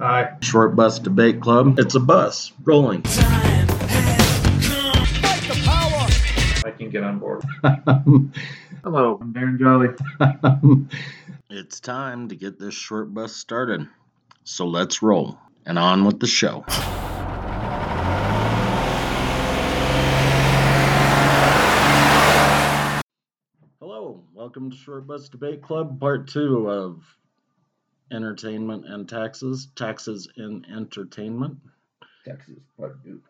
Aye. Short Bus Debate Club. It's a bus rolling. I can get on board. Hello, I'm Darren Jolly. it's time to get this short bus started. So let's roll and on with the show. Hello, welcome to Short Bus Debate Club, part two of entertainment and taxes, taxes in entertainment. Taxes, what do?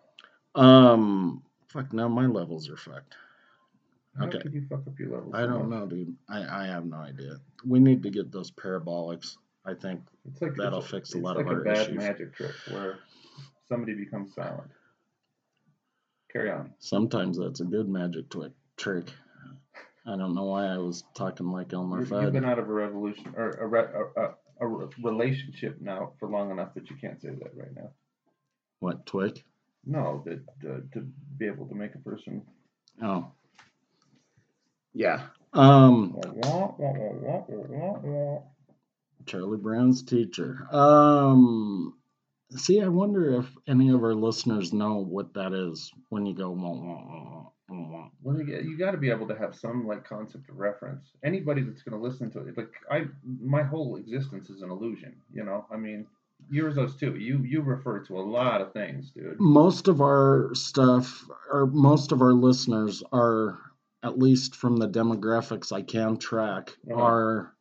Um, fuck, now my levels are fucked. How Okay. could you fuck up your levels? I don't know, dude. I, I have no idea. We need to get those parabolics. I think It's like That'll it's, fix a it's lot like of our a bad issues. magic trick where somebody becomes silent. Carry on. sometimes that's a good magic twi- trick. I don't know why I was talking like Elmer You're- You've been Fudd. out of a revolution or a, re, a, a, a re- relationship now for long enough that you can't say that right now. What, twig? No, that uh, to be able to make a person. Oh. Yeah. Um. Charlie Brown's teacher. Um, see, I wonder if any of our listeners know what that is when you go, wah, wah, wah, wah, wah. Well, you, you got to be able to have some like concept of reference. Anybody that's going to listen to it, like I, my whole existence is an illusion. You know, I mean, yours does too. You you refer to a lot of things, dude. most of our stuff or most of our listeners are at least from the demographics i can track Uh-huh. are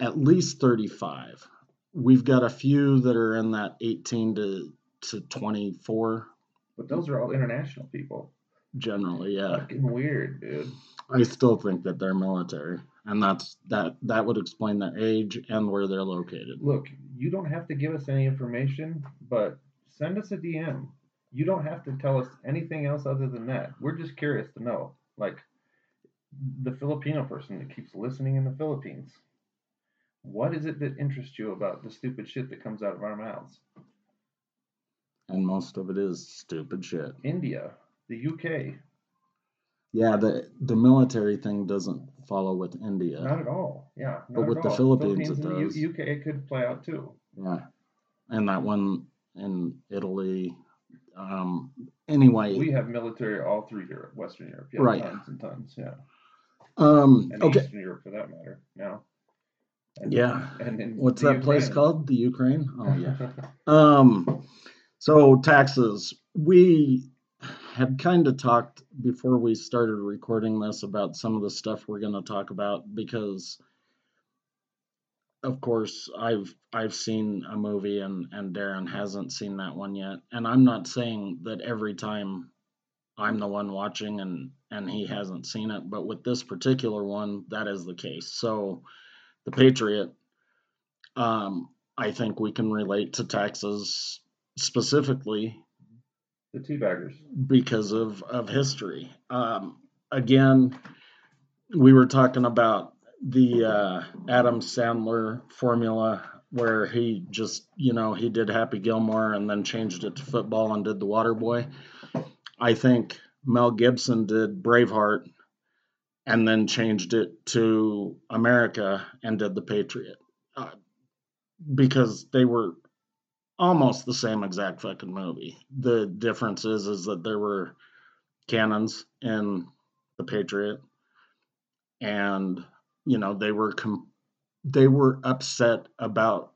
at least 35 we've got a few that are in that 18 to to 24 But those are all international people. Generally yeah Fucking weird, dude. i still think that they're military and that's that that would explain their age and where they're located Look, you don't have to give us any information, but send us a DM. You don't have to tell us anything else other than that. We're just curious to know. Like the Filipino person that keeps listening in the Philippines. What is it that interests you about the stupid shit that comes out of our mouths? and most of it is stupid shit India, the UK, yeah the the military thing doesn't follow with india not at all. Yeah, But with the all. Philippines, it and the does. UK it could play out too. Yeah, and that one in Italy. Um, anyway, We have military all through Europe, Western Europe, yeah, Right. tons and tons, yeah, um, and okay, Eastern Europe for that matter. Now, and, Yeah. and what's that place called? The Ukraine. Oh yeah. um, so taxes. We had kind of talked before we started recording this about some of the stuff we're going to talk about because of course I've I've seen a movie and and Darren hasn't seen that one yet. And I'm not saying that every time I'm the one watching and and he hasn't seen it but with this particular one that is the case. So the Patriot um I think we can relate to taxes specifically the teabaggers. because of of history. Um, again, we were talking about the uh, Adam Sandler formula where he just you know he did Happy Gilmore and then changed it to football and did The Water Boy. I think Mel Gibson did Braveheart and then changed it to America and did The Patriot uh, because they were almost the same exact fucking movie. The difference is is that there were cannons in the Patriot, and you know they were com- they were upset about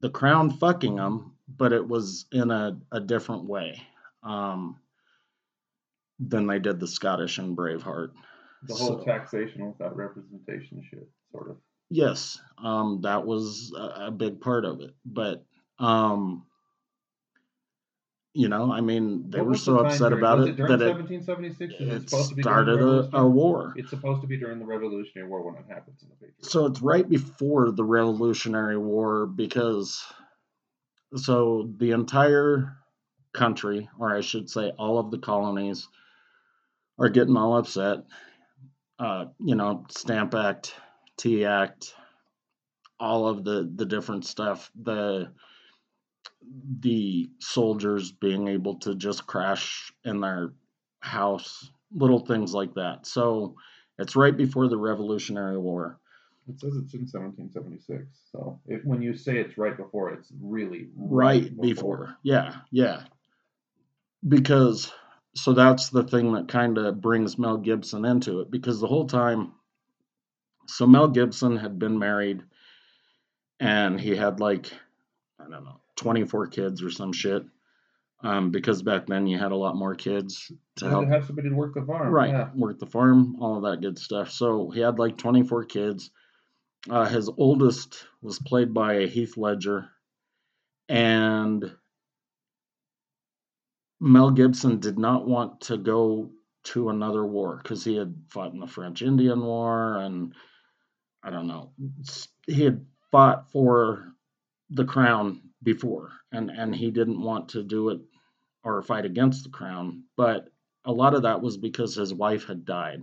the crown fucking them, but it was in a, a different way um, than they did the Scottish and Braveheart. The whole So- taxation without representation shit, sort of. Yes, um, that was a, a big part of it, but um, you know, I mean, they What were was the so upset period? about Was it during that it, 1776? It it supposed to be during the started a, a war. It's supposed to be during the Revolutionary War when it happens in the Patriot. So it's right before the Revolutionary War because so the entire country, or I should say all of the colonies, are getting all upset. Uh, you know, Stamp Act, Tea Act, all of the the different stuff. The the soldiers being able to just crash in their house, little things like that. So it's right before the Revolutionary War. It says it's in 1776. So if, when you say it's right before, it's really right before. Yeah, yeah. Because so that's the thing that kind of brings Mel Gibson into it because the whole time so Mel Gibson had been married and he had like I don't know, 24 kids or some shit. Um, because back then you had a lot more kids to help have somebody to work the farm. Right, yeah. work the farm, all of that good stuff. So he had like 24 kids. Uh, his oldest was played by Heath Ledger, and Mel Gibson did not want to go to another war because he had fought in the French Indian War and I don't know. He had fought for the crown before and and he didn't want to do it or fight against the crown, but a lot of that was because his wife had died.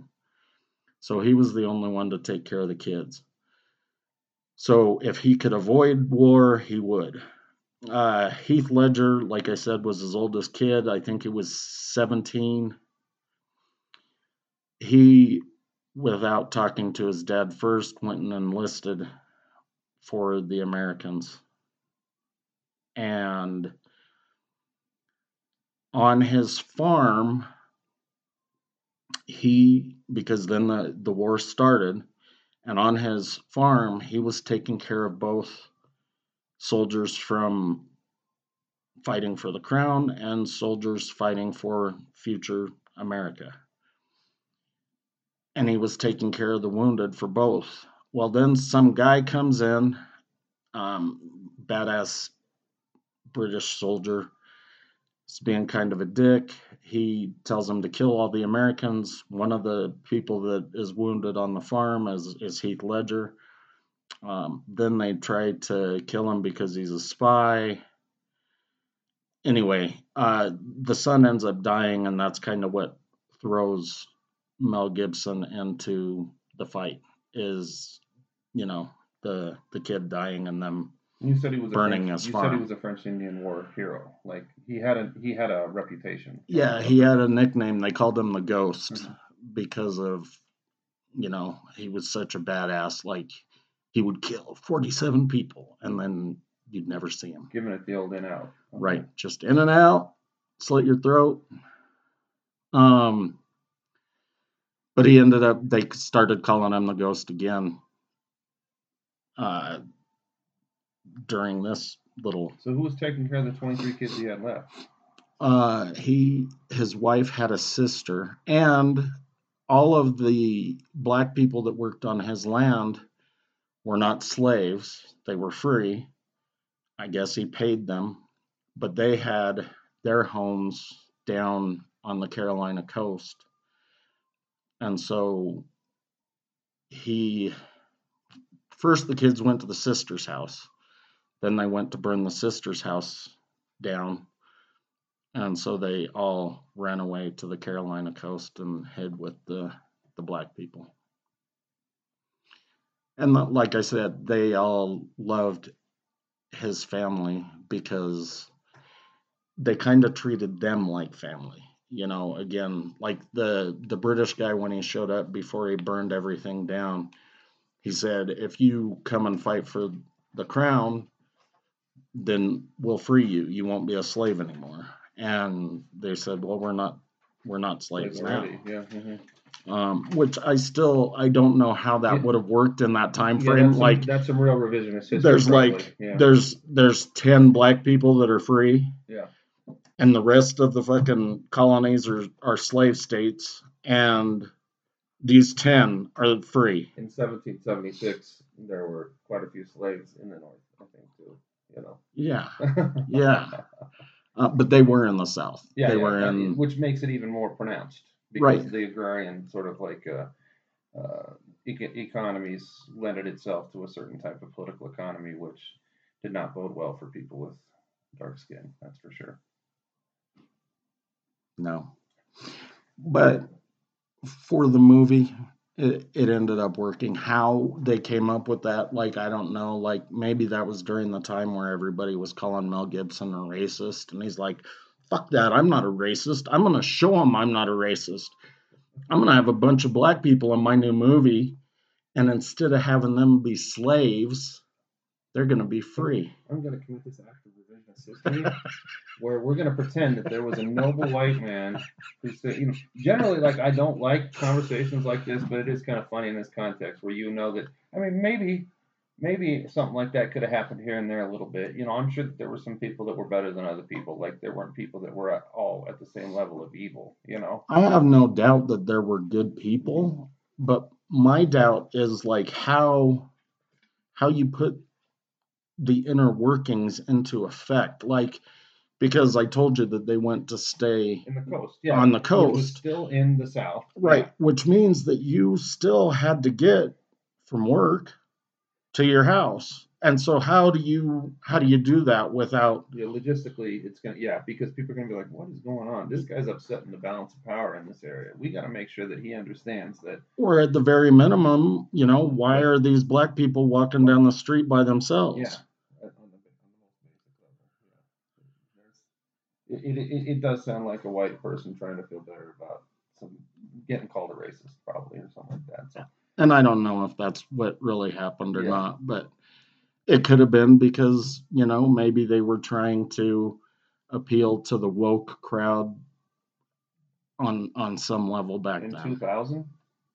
So he was the only one to take care of the kids. So if he could avoid war, he would. Uh, Heath Ledger, like I said, was his oldest kid. I think he was 17. He, without talking to his dad first, went and enlisted for the Americans. And on his farm, he, because then the, the war started, and on his farm, he was taking care of both soldiers from fighting for the crown and soldiers fighting for future America. And he was taking care of the wounded for both. Well, then some guy comes in, um, badass British soldier, is being kind of a dick. He tells him to kill all the Americans. One of the people that is wounded on the farm is, is Heath Ledger. Um, then they try to kill him because he's a spy. Anyway, uh, the son ends up dying, and that's kind of what throws Mel Gibson into the fight. Is you know the the kid dying and them you said he was burning a French, You farm. said he was a French Indian War hero. Like he had a he had a reputation. Yeah, he had a nickname. They called him the Ghost mm-hmm. because of, you know, he was such a badass. Like he would kill forty-seven people, and then you'd never see him. Giving it the old in out. Okay. Right, just in and out, slit your throat. Um, but he ended up. They started calling him the Ghost again. Uh, during this little. So who was taking care of the 23 kids he had left? Uh, he his wife had a sister, and all of the black people that worked on his land were not slaves; they were free. I guess he paid them, but they had their homes down on the Carolina coast, and so he first the kids went to the sister's house then they went to burn the sister's house down. And so they all ran away to the Carolina coast and hid with the, the black people. And like I said, they all loved his family because they kind of treated them like family. You know, again, like the the British guy when he showed up before he burned everything down, he said, "If you come and fight for the crown, then we'll free you. You won't be a slave anymore. And they said, well, we're not, we're not slaves now. Yeah. Mm-hmm. Um, which I still I don't know how that would have worked in that time frame. Yeah, that's like some, that's some real revisionist history. There's probably. like yeah. there's there's ten black people that are free. Yeah. And the rest of the fucking colonies are, are slave states, and these ten are free. In 1776, there were quite a few slaves in the north, I think, too you know. Yeah, yeah. Uh, but they were in the South. Yeah, they yeah, were in, which makes it even more pronounced because right. the agrarian sort of like uh, uh, economies lended itself to a certain type of political economy, which did not bode well for people with dark skin. That's for sure. No, but for the movie, it, it ended up working. How they came up with that, like, I don't know. Like, maybe that was during the time where everybody was calling Mel Gibson a racist. And he's like, fuck that. I'm not a racist. I'm going to show him I'm not a racist. I'm going to have a bunch of black people in my new movie. and instead of having them be slaves, they're going to be free. I'm going to commit this act of where we're going to pretend that there was a noble white man who said, you know, generally, like I don't like conversations like this, but it is kind of funny in this context where you know that, I mean, maybe, maybe something like that could have happened here and there a little bit. You know, I'm sure that there were some people that were better than other people. Like there weren't people that were at all at the same level of evil. You know. I have no doubt that there were good people, but my doubt is like how how you put the inner workings into effect. Like because i told you that they went to stay in the coast yeah. on the coast. still in the south. right which means that you still had to get from work to your house and so how do you how do you do that without Yeah, logistically, it's gonna yeah because people are gonna be like, what is going on? This guy's upsetting the balance of power in this area. We got to make sure that he understands that. or at the very minimum you know why are these black people walking down the street by themselves Yeah. On the, on the most basic level, yeah. There's, it, it, it, it does sound like a white person trying to feel better about some getting called a racist, probably, or something like that. So, and I don't know if that's what really happened or Yeah. not, but it could have been because you know maybe they were trying to appeal to the woke crowd on on some level back then. in then. 2000,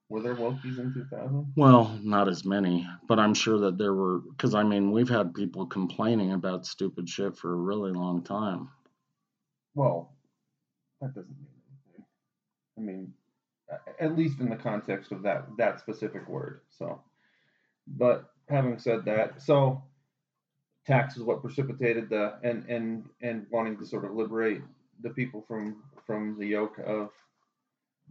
were there wokies in 2000? Well, not as many, but I'm sure that there were because I mean we've had people complaining about stupid shit for a really long time. Well, that doesn't mean anything. I mean, at least in the context of that that specific word. So, but having said that, so tax is what precipitated the and and and wanting to sort of liberate the people from from the yoke of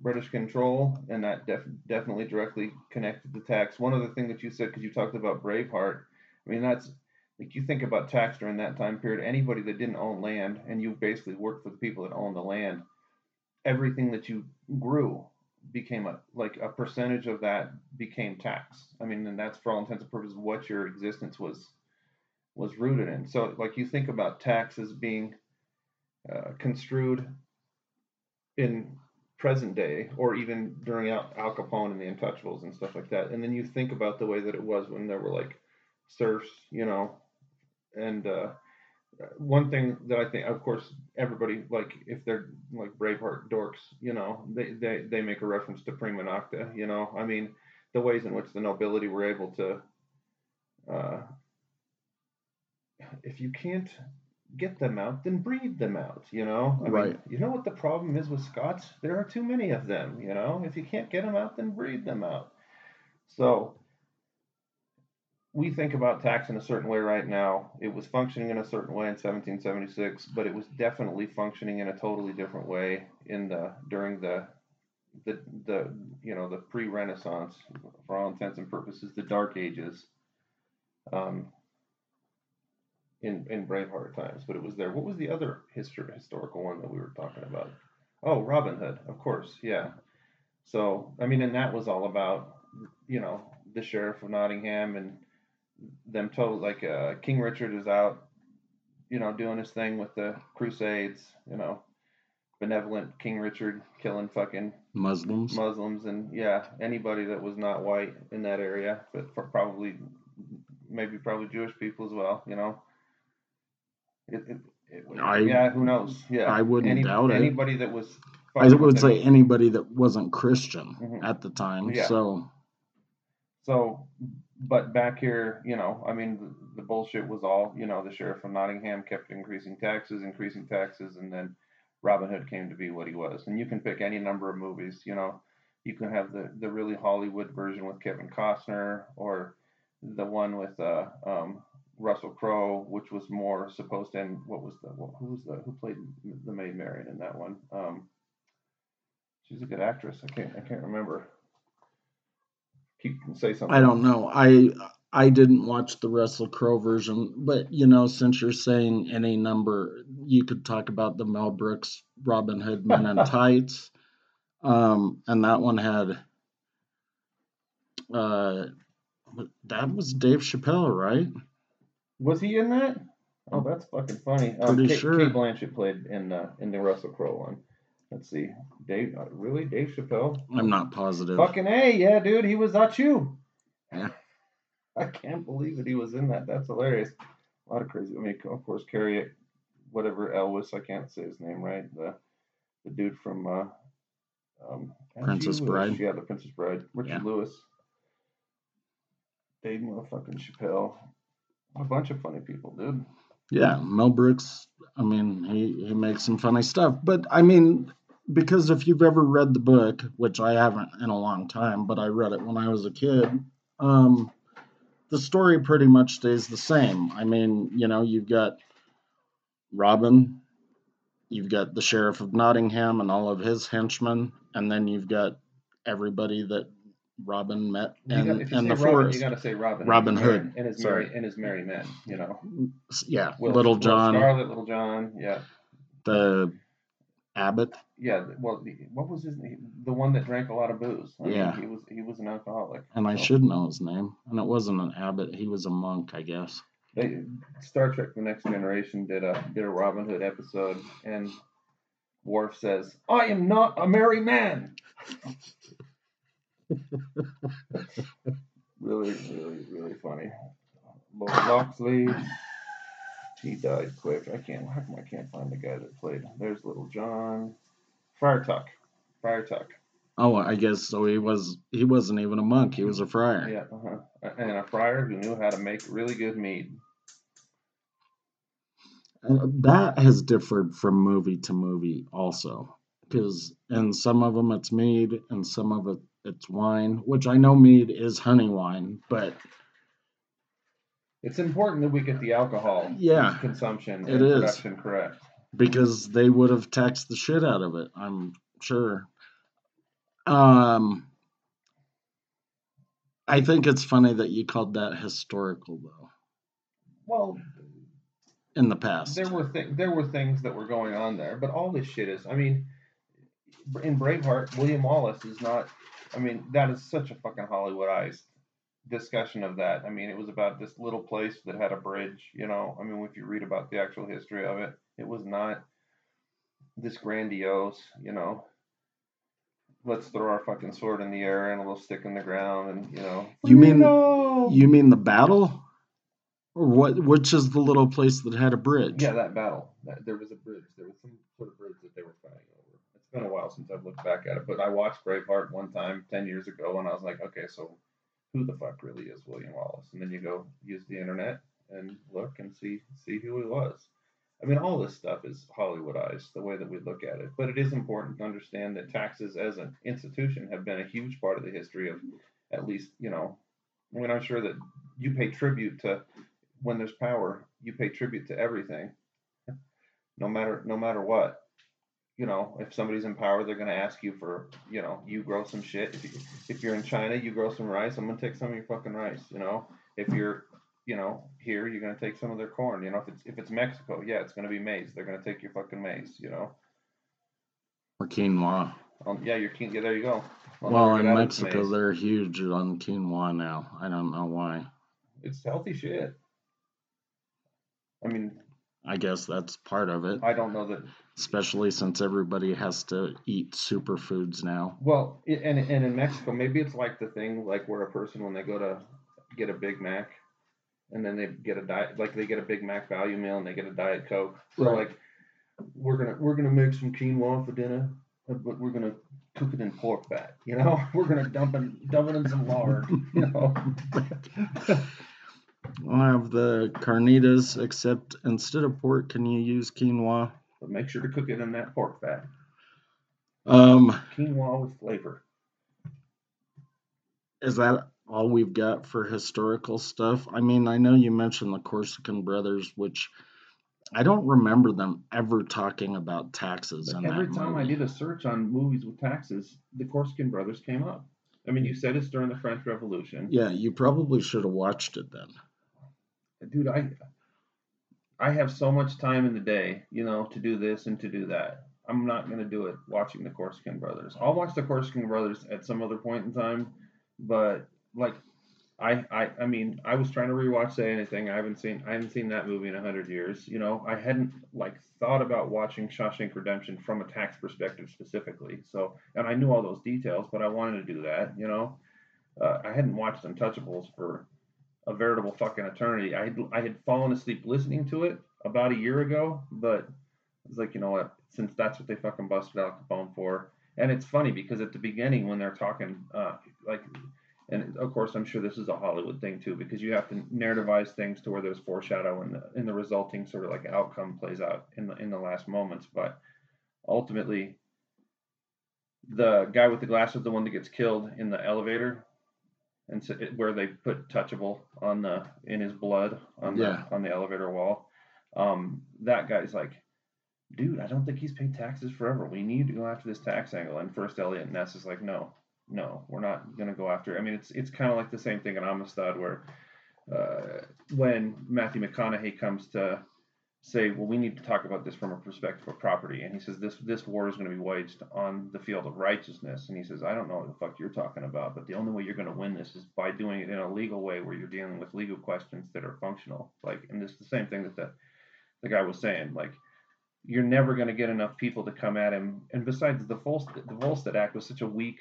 British control, and that def- definitely directly connected to tax. One other thing that you said, because you talked about Braveheart, I mean that's like you think about tax during that time period. Anybody that didn't own land, and you basically worked for the people that owned the land, everything that you grew became a like a percentage of that became tax. I mean, and that's for all intents and purposes what your existence was was rooted in. So, like you think about tax as being uh, construed in present day, or even during Al, Al Capone and the Untouchables and stuff like that, and then you think about the way that it was when there were like serfs, you know, and uh, one thing that I think, of course, everybody like if they're like Braveheart dorks, you know, they they they make a reference to prima nocte. You know, I mean, the ways in which the nobility were able to, uh, if you can't get them out, then breed them out. You know, I Right. mean, you know what the problem is with Scots? There are too many of them. You know, if you can't get them out, then breed them out. So we think about tax in a certain way right now. It was functioning in a certain way in 1776, but it was definitely functioning in a totally different way in the during the the the you know the pre-Renaissance, for all intents and purposes, the Dark Ages. Um, in in Braveheart times, but it was there. What was the other history historical one that we were talking about? Oh, Robin Hood, of course, yeah. So I mean, and that was all about you know the sheriff of Nottingham and them told like uh, King Richard is out, you know, doing his thing with the Crusades, you know, benevolent King Richard killing fucking Muslims. Muslims and yeah, anybody that was not white in that area, but for probably maybe probably Jewish people as well, you know. It, it, it, I- yeah, who knows? Yeah, I wouldn't doubt it. Anybody that was, I would say any- anybody that wasn't Christian Mhm. at the time. Yeah. So So, but back here, you know, I mean, the, the bullshit was all, you know, the sheriff of Nottingham kept increasing taxes, increasing taxes, and then Robin Hood came to be what he was. And you can pick any number of movies, you know, you can have the the really Hollywood version with Kevin Costner, or the one with uh, um, Russell Crowe, which was more supposed to. And what was the who was the who played the Maid Marian in that one? Um, she's a good actress. I can't I can't remember. Keep say something. I don't know. I I didn't watch the Russell Crowe version, but you know, since you're saying any number, you could talk about the Mel Brooks Robin Hood Men in Tights, um, and that one had uh, that was Dave Chappelle, right? Was he in that? Oh, that's fucking funny. Um, Pretty Kate, sure. Cate Blanchett played in uh, in the Russell Crowe one. Let's see, Dave. Uh, really, Dave Chappelle? I'm not positive. Fucking a, yeah, dude. He was you. Yeah. I can't believe that he was in that. That's hilarious. A lot of crazy. I mean, of course, Cary, whatever Elvis. I can't say his name right. The the dude from uh, um, Princess Bride? Yeah, the Princess Bride. Richard Yeah. Lewis. Dave motherfucking Chappelle. A bunch of funny people, dude. Yeah, Mel Brooks. I mean, he he makes some funny stuff, but I mean, because if you've ever read the book, which I haven't in a long time, but I read it when I was a kid, um, the story pretty much stays the same. I mean, you know, you've got Robin, you've got the sheriff of Nottingham and all of his henchmen, and then you've got everybody that Robin met in, got, in the Robin, forest. you got to say Robin. Robin Hood. and his Sorry. merry and his merry men. You know, yeah, Will- Little Will John, Scarlet, Little John. Yeah, the abbot. yeah. Well, what was his name? The one that drank a lot of booze. I Yeah. mean, he was he was an alcoholic. And I should know his name. And it wasn't an abbot, he was a monk, I guess. They, Star Trek: The Next Generation did a did a Robin Hood episode, and Worf says, "I am not a merry man." really, really, really funny. Lord Loxley, he died quick. I can't. How come I can't find the guy that played? There's Little John, Friar Tuck, Friar Tuck. Oh, I guess so he was he wasn't even a monk, he was a friar. Yeah, uh-huh. and a friar who knew how to make really good mead. That has differed from movie to movie also. Because in some of them it's mead and some of it it's wine, which I know mead is honey wine, but It's important that we get the alcohol Yeah, consumption it and is. production correct. because they would have taxed the shit out of it, I'm sure. Um I think it's funny that you called that historical though Well, in the past. there were th- there were things that were going on there, but all this shit is. I mean, in Braveheart, William Wallace is not. I mean, that is such a fucking Hollywood Hollywoodized discussion of that. I mean, it was about this little place that had a bridge. You know, I mean, if you read about the actual history of it, it was not this grandiose. You know, let's throw our fucking sword in the air and a little stick in the ground, and you know. You mean- "Freedom!" You mean the battle? Or what which is the little place that had a bridge? Yeah, that battle. That, there was a bridge. There was some sort of bridge that they were fighting over. It's been a while since I've looked back at it, but I watched Braveheart one time ten years ago, and I was like, okay, so who the fuck really is William Wallace? And then you go use the internet and look and see see who he was. I mean, all this stuff is Hollywoodized the way that we look at it, but it is important to understand that taxes as an institution have been a huge part of the history of, at least you know, I mean, I'm sure that you pay tribute to when there's power, you pay tribute to everything no matter no matter what. You know, if somebody's in power, they're gonna ask you for, you know, you grow some shit. If, you, if you're in China, you grow some rice. I'm gonna take some of your fucking rice. You know, if you're, you know, here, you're gonna take some of their corn. You know, if it's if it's Mexico, yeah, it's gonna be maize. They're gonna take your fucking maize. You know, Or quinoa. um, yeah, your king. Yeah, there you go. I'll Well, in get out of this Mexico, they're huge on quinoa now. I don't know why. it's healthy shit. I mean, I guess that's part of it, I don't know that especially since everybody has to eat superfoods now. Well, and and in Mexico, maybe it's like the thing like where a person when they go to get a Big Mac, and then they get a diet like they get a Big Mac value meal and they get a Diet Coke. So Right. like we're gonna we're gonna make some quinoa for dinner, but we're gonna cook it in pork fat. You know, we're gonna dump it dump it in some lard. You know, I'll have the carnitas, except instead of pork, can you use quinoa? but make sure to cook it in that pork fat. Um, Quinoa with flavor. is that all we've got for historical stuff? I mean, I know you mentioned the Corsican brothers, which I don't remember them ever talking about taxes in Every that time I did a search on movies with taxes, the Corsican brothers came up. I mean, you said it's during the French Revolution. Yeah, you probably should have watched it then. Dude i i have so much time in the day you know to do this and to do that i'm not to do it watching the corsican brothers i'll watch the corsican brothers at some other point in time but like I, I I mean I was trying to rewatch Say Anything. I haven't seen I haven't seen that movie in a hundred years. You know I hadn't like thought about watching Shawshank Redemption from a tax perspective specifically. So and I knew all those details, but I wanted to do that. You know, uh, I hadn't watched Untouchables for a veritable fucking eternity. I had, I had fallen asleep listening to it about a year ago, but I was like, you know what? Since that's what they fucking busted Al Capone for, and it's funny because at the beginning when they're talking, uh, like, and of course I'm sure this is a Hollywood thing too, because you have to narrativize things to where there's foreshadow and the, and the resulting sort of like outcome plays out in the in the last moments. But ultimately, the guy with the glasses, the one that gets killed in the elevator, and so it, where they put touchable on the in his blood on the Yeah. on the elevator wall. Um, that guy's like, dude, I don't think he's paid taxes forever. We need to go after this tax angle. And first Eliot Ness is like, no, no, we're not gonna go after. I mean, it's it's kind of like the same thing in Amistad where uh, when Matthew McConaughey comes to say, well, we need to talk about this from a perspective of property, and he says this this war is going to be waged on the field of righteousness, and he says, I don't know what the fuck you're talking about, but the only way you're going to win this is by doing it in a legal way where you're dealing with legal questions that are functional. Like, and this is the same thing that the the guy was saying, like. You're never going to get enough people to come at him. And besides, the Volstead, the Volstead Act was such a weak.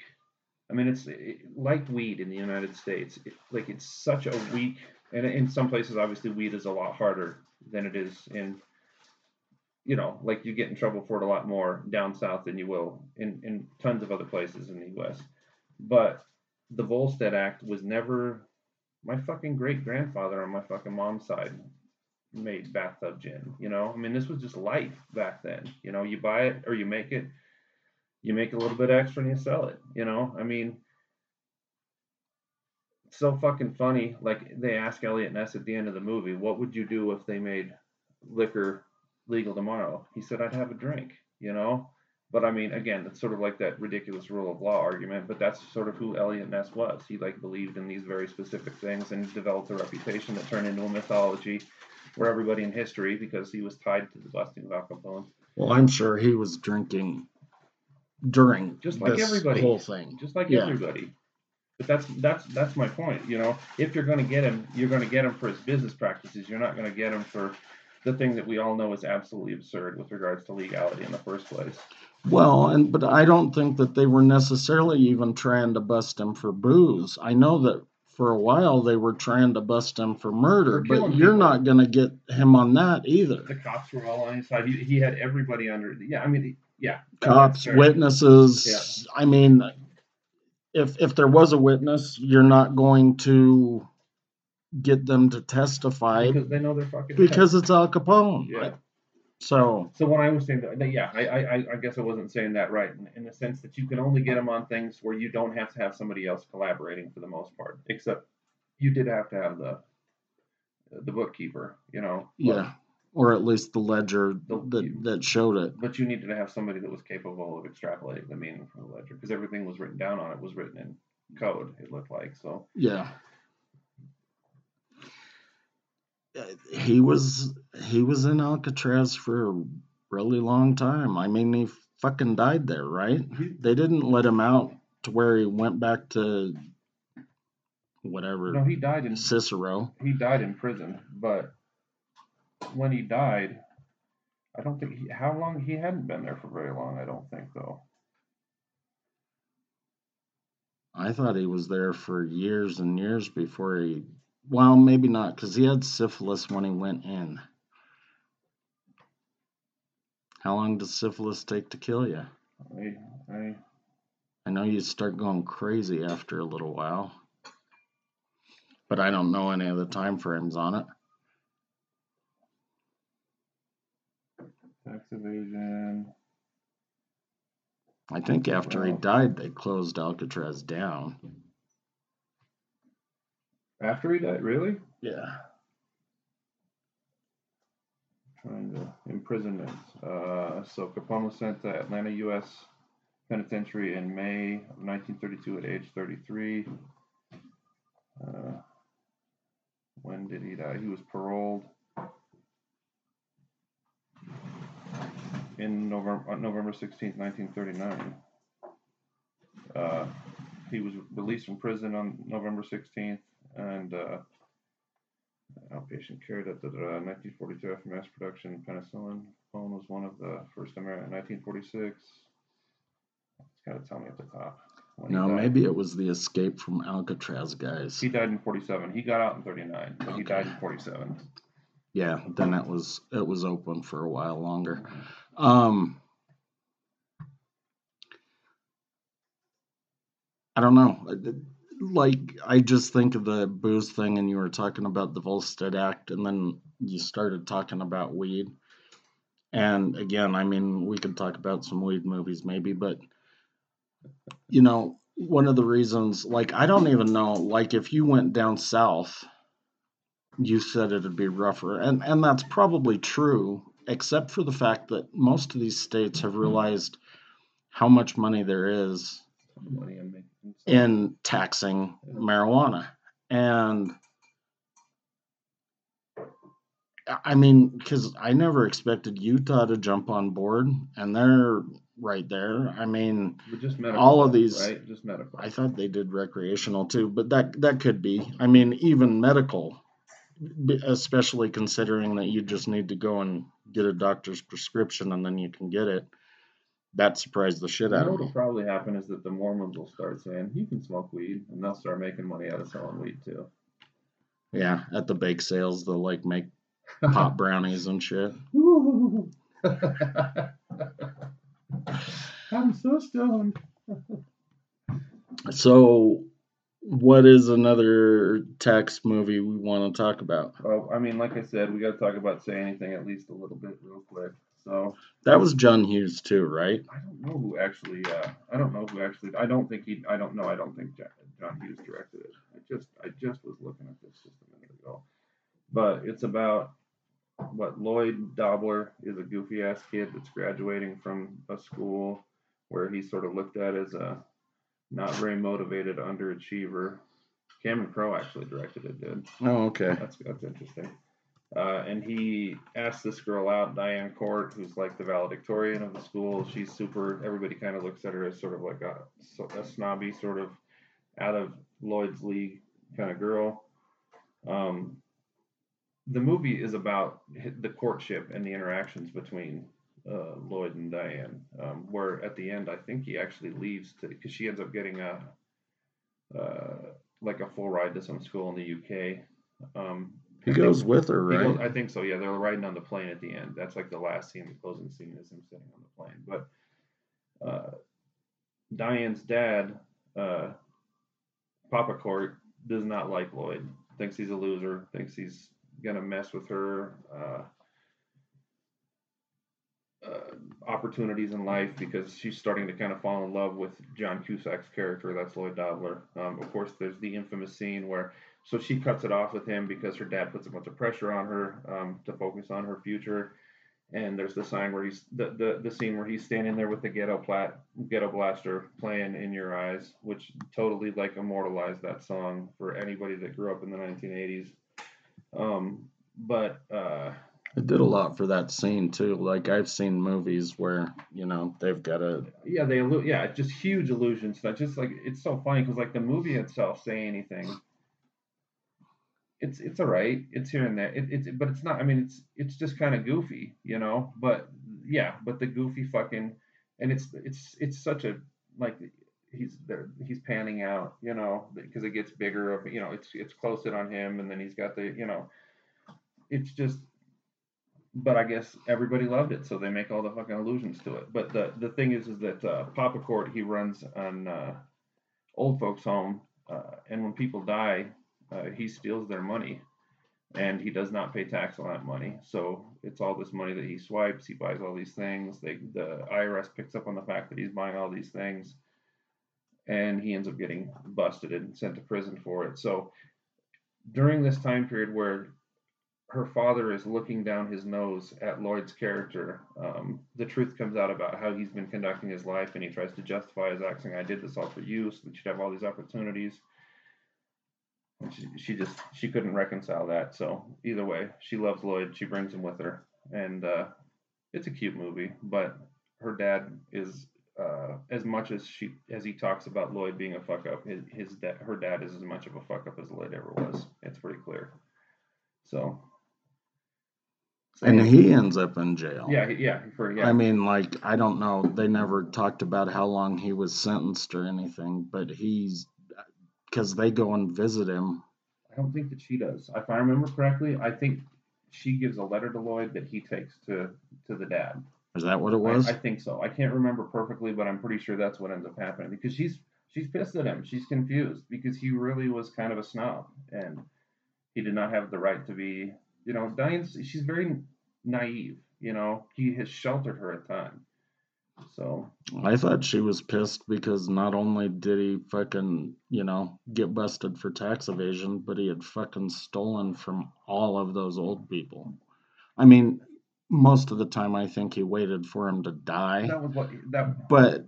I mean, it's it, like weed in the United States. It, like it's such a weak, and in some places, obviously, weed is a lot harder than it is in you know, like you get in trouble for it a lot more down south than you will in, in tons of other places in the US. But the Volstead Act was never my fucking great grandfather on my fucking mom's side made bathtub gin, you know? I mean this was just life back then. You know, you buy it or you make it, you make a little bit extra and you sell it, you know? I mean so fucking funny. Like they ask Eliot Ness at the end of the movie, what would you do if they made liquor legal tomorrow? He said, I'd have a drink, you know? But I mean, again, it's sort of like that ridiculous rule of law argument, but that's sort of who Eliot Ness was. He like believed in these very specific things and developed a reputation that turned into a mythology where everybody in history, because he was tied to the busting of Al Capone, Well, I'm sure he was drinking during Just like everybody. whole thing. just like Yeah. everybody. But that's that's that's my point. You know, if you're going to get him, you're going to get him for his business practices. You're not going to get him for the thing that we all know is absolutely absurd with regards to legality in the first place. Well, and but I don't think that they were necessarily even trying to bust him for booze. I know that for a while they were trying to bust him for murder, For but you're people. not going to get him on that either. The cops were all on his side. He, he had everybody under. Yeah, I mean, yeah. Cops, witnesses. I mean, if if there was a witness, you're not going to get them to testify because they know they're fucking. dead. because it's Al Capone. Yeah. So So when I was saying that, yeah, I, I, I- guess I wasn't saying that right in, in the sense that you can only get them on things where you don't have to have somebody else collaborating for the most part, except you did have to have the the bookkeeper, you know. yeah, or at least the ledger that that showed it. But you needed to have somebody that was capable of extrapolating the meaning from the ledger because everything was written down on it was written in code. It looked like so. Yeah. Uh, He was he was in Alcatraz for a really long time. I mean, he fucking died there, right? They didn't let him out to where he went back to whatever no, he died in Cicero. he died in prison, but when he died, I don't think he, how long he hadn't been there for very long. I don't think though. I thought he was there for years and years before he. Well, maybe not, because he had syphilis when he went in. How long does syphilis take to kill you? I, I I know you start going crazy after a little while, but I don't know any of the time frames on it. Tax evasion. I think after he died, they closed Alcatraz down. After he died, really? Yeah. Trying to imprisonment. Uh, so Capone was sent to Atlanta, U.S. Penitentiary in May of 1932 at age 33. Uh, when did he die? He was paroled in November, on November 16th, 1939. Uh, he was released from prison on November 16th and uh, outpatient care da, da, 1942 after mass production penicillin. Capone was one of the first American 1946. It's got to tell me at the top. No, maybe it was the escape from Alcatraz guys. He died in 47. He got out in 39, but he died in 47. Yeah, then it was it was open for a while longer. Um, I don't know. Like I just think of the booze thing, and you were talking about the Volstead Act, and then you started talking about weed. And again, I mean, we could talk about some weed movies maybe, but you know, one of the reasons, like, I don't even know, like, if you went down south, you said it'd be rougher, and and that's probably true, except for the fact that most of these states have mm-hmm. realized how much money there is Money in taxing marijuana. And I- mean, because I never expected Utah to jump on board, and they're right there. I mean, medical. all of these- Right? Just medical. I thought they did recreational too, but that that could be. I mean, even medical, especially considering that you just need to go and get a doctor's prescription and then you can get it. That surprised the shit You out of what'll probably happen is that the Mormons will start saying, you can smoke weed, and they'll start making money out of selling weed too. Yeah, at the bake sales, they'll like make pop brownies and shit. I'm so stoned. So, what is another tax movie we want to talk about? Well, I mean, like I said, we got to talk about say anything at least a little bit real quick. So That was John Hughes too, right? I don't know who actually. Uh, I don't know who actually. I don't think he. I don't know. I don't think John, John Hughes directed it. I just. I just was looking at this just a minute ago. But it's about what Lloyd Dobler is a goofy ass kid that's graduating from a school where he's sort of looked at as a not very motivated underachiever. Cameron Crowe actually directed it. Did. Oh, okay. That's that's interesting. Uh, and he asked this girl out, Diane Court, who's like the valedictorian of the school. She's super. Everybody kind of looks at her as sort of like a, a snobby, sort of out of Lloyd's league kind of girl. Um, the movie is about the courtship and the interactions between uh, Lloyd and Diane. Um, where at the end, I think he actually leaves to because she ends up getting a uh, like a full ride to some school in the UK. Um, He I think- goes with her, he right? goes- I think so. Yeah, they're riding on the plane at the end. That's like the last scene, the closing scene is him sitting on the plane. But uh, Diane's dad, uh, Papa Court, does not like Lloyd. Thinks he's a loser. Thinks he's gonna mess with her. Uh, opportunities in life because she's starting to kind of fall in love with John Cusack's character. That's Lloyd Dobler. Um, of course, there's the infamous scene where so she cuts it off with him because her dad puts a bunch of pressure on her um, to focus on her future. And there's the sign where he's the, the the scene where he's standing there with the ghetto plat ghetto blaster playing in your eyes, which totally like immortalized that song for anybody that grew up in the 1980s. Um, but uh, It did a lot for that scene too. Like I've seen movies where you know they've got a yeah, they allu- yeah, just huge illusions. That just like it's so funny because like the movie itself, say anything, it's it's all right. It's here and there. It, it's but it's not. I mean, it's it's just kind of goofy, you know. But yeah, but the goofy fucking and it's it's it's such a like he's there he's panning out, you know, because it gets bigger. Of you know, it's it's close in on him, and then he's got the you know, it's just but I guess everybody loved it, so they make all the fucking allusions to it. But the the thing is, is that uh, Papa Court he runs an uh, old folks home, uh, and when people die, uh, he steals their money, and he does not pay tax on that money. So it's all this money that he swipes. He buys all these things. They the IRS picks up on the fact that he's buying all these things, and he ends up getting busted and sent to prison for it. So during this time period where her father is looking down his nose at Lloyd's character. Um, the truth comes out about how he's been conducting his life, and he tries to justify his act, saying, "I did this all for you, so that you'd have all these opportunities." And she, she just she couldn't reconcile that. So either way, she loves Lloyd. She brings him with her, and uh, it's a cute movie. But her dad is uh, as much as she as he talks about Lloyd being a fuck up. His, his her dad is as much of a fuck up as Lloyd ever was. It's pretty clear. So and he ends up in jail. yeah, yeah, for yeah. I mean, like, I don't know. They never talked about how long he was sentenced or anything, but he's because they go and visit him. I don't think that she does. If I remember correctly, I think she gives a letter to Lloyd that he takes to to the dad. Is that what it I- was? I, think so. I can't remember perfectly, but I'm pretty sure that's what ends up happening because she's she's pissed at him. She's confused because he really was kind of a snob and he did not have the right to be. You know, Diane's she's very naive. You know, he has sheltered her a ton. So I thought she was pissed because not only did he fucking, you know, get busted for tax evasion, but he had fucking stolen from all of those old people. I mean, most of the time I think he waited for him to die, that was what that. but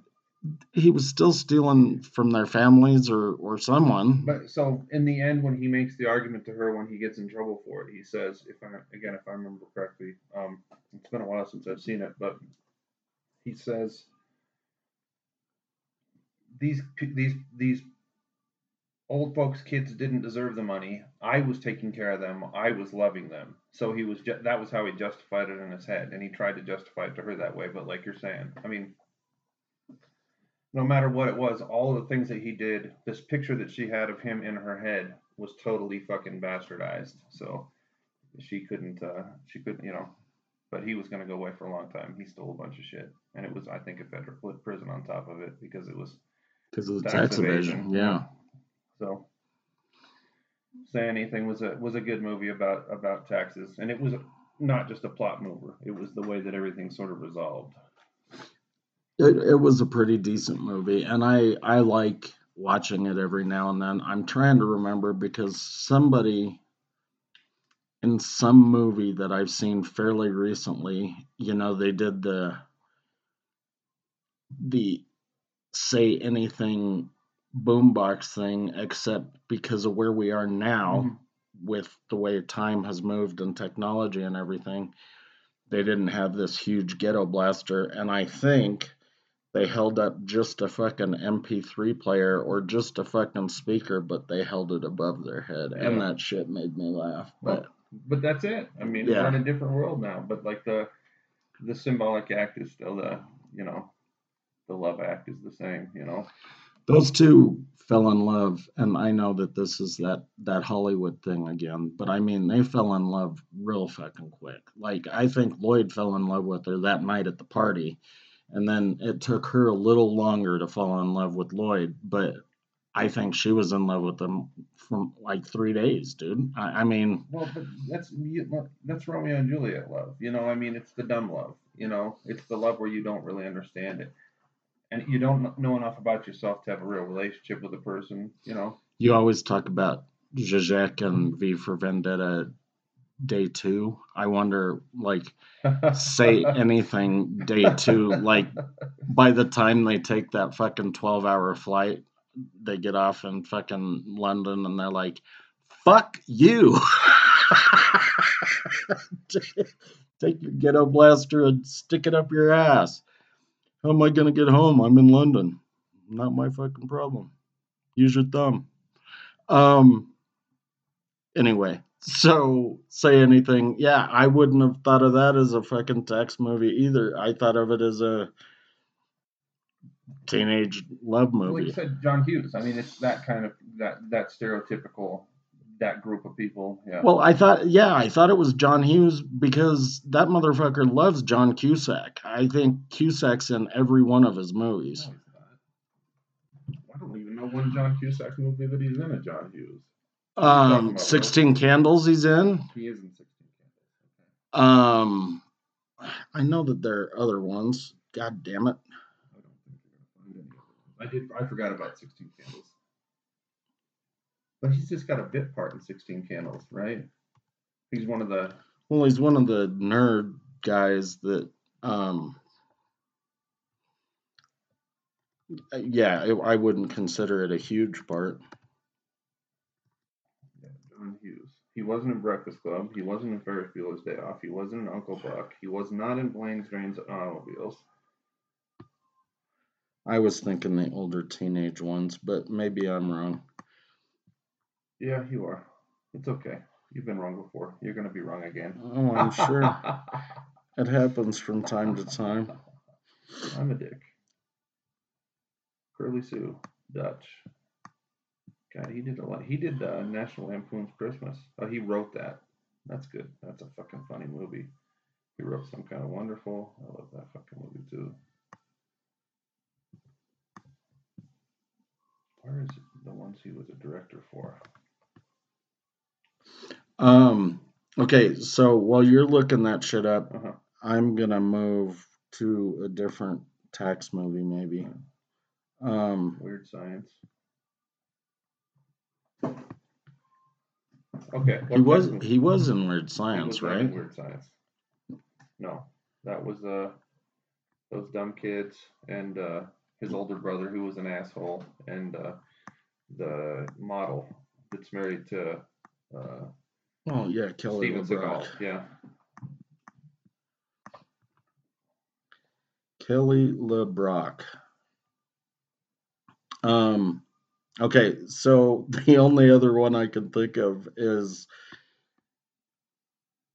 he was still stealing from their families or or someone. But so in the end, when he makes the argument to her when he gets in trouble for it, he says, if I again if I remember correctly, um, it's been a while since I've seen it, but he says these these these old folks kids didn't deserve the money. I was taking care of them. I was loving them. So he was ju- that was how he justified it in his head, and he tried to justify it to her that way. But like you're saying, I mean, no matter what it was, all of the things that he did, this picture that she had of him in her head was totally fucking bastardized. So she couldn't, uh, she couldn't, you know. But he was going to go away for a long time. He stole a bunch of shit, and it was, I think, a federal prison on top of it because it was Because of the Tax tax evasion. evasion. Yeah. so. Say anything was a was a good movie about about taxes, and it was not just a plot mover. It was the way that everything sort of resolved. It, it was a pretty decent movie, and I I like watching it every now and then. I'm trying to remember because somebody in some movie that I've seen fairly recently, you know, they did the the say anything boombox thing, except because of where we are now Mhm. with the way time has moved and technology and everything, they didn't have this huge ghetto blaster. And I think they held up just a fucking MP3 player or just a fucking speaker, but they held it above their head. And that shit made me laugh. Well, But but that's it. I mean, Yeah. we're in a different world now. But like the the symbolic act is still the you know the love act is the same. You know. those two fell in love. And I know that this is that, that Hollywood thing again, but I mean, they fell in love real fucking quick. Like, I think Lloyd fell in love with her that night at the party. And then it took her a little longer to fall in love with Lloyd, but I think she was in love with him from like three days, dude. I, I mean, Well, but that's that's Romeo and Juliet love. You know, I mean, it's the dumb love. You know, it's the love where you don't really understand it, and you don't know enough about yourself to have a real relationship with a person. You know. you always talk about Zizek and V for Vendetta day two. I wonder, like, say anything day two. Like, by the time they take that fucking 12 hour flight, they get off in fucking London and they're like, fuck you. Take your ghetto blaster and stick it up your ass. How am I going to get home? I'm in London. Not my fucking problem. Use your thumb. Um, anyway, so say anything. Yeah, I wouldn't have thought of that as a fucking tax movie either. I thought of it as a teenage love like movie. you said, John Hughes. I mean, it's that kind of that that stereotypical that group of people. Yeah. Well, I thought, yeah, I thought it was John Hughes because that motherfucker loves John Cusack. I think Cusack's in every one of his movies. I don't even know one John Cusack movie that he's in. A John Hughes. Um, about, Sixteen Candles, he's in. He is in Sixteen Candles. Um, I know that there are other ones. God damn it. I don't think you're gonna find any. I did. I forgot about Sixteen Candles. But he's just got a bit part in Sixteen Candles, right? He's one of the. Well, he's one of the nerd guys that, um, yeah, I wouldn't consider it a huge part. Yeah, John Hughes. He wasn't in Breakfast Club. He wasn't in Ferris Bueller's Day Off. He wasn't in Uncle Buck. He was not in Planes, Trains, and Automobiles. I was thinking the older teenage ones, but maybe I'm wrong. Yeah, you are. It's okay. You've been wrong before. You're gonna be wrong again. Oh, I'm sure. it happens from time to time. I'm a dick. Curly Sue, Dutch. God, he did a lot. He did uh, National Lampoon's Christmas. Oh, he wrote that. That's good. That's a fucking funny movie. He wrote some kind of wonderful. I love that fucking movie too. Where is the ones he was a director for? Um. Okay, so while you're looking that shit up, Uh-huh. I'm gonna move to a different tax movie, maybe. Um. Weird Science. Okay. He was he was in Weird Science, was right? Weird Science. No, that was uh those dumb kids and uh his older brother who was an asshole and uh the model that's married to uh Oh yeah, Kelly Steven LeBrock. Seagal. Yeah. Kelly LeBrock. Um. Okay, so the only other one I can think of is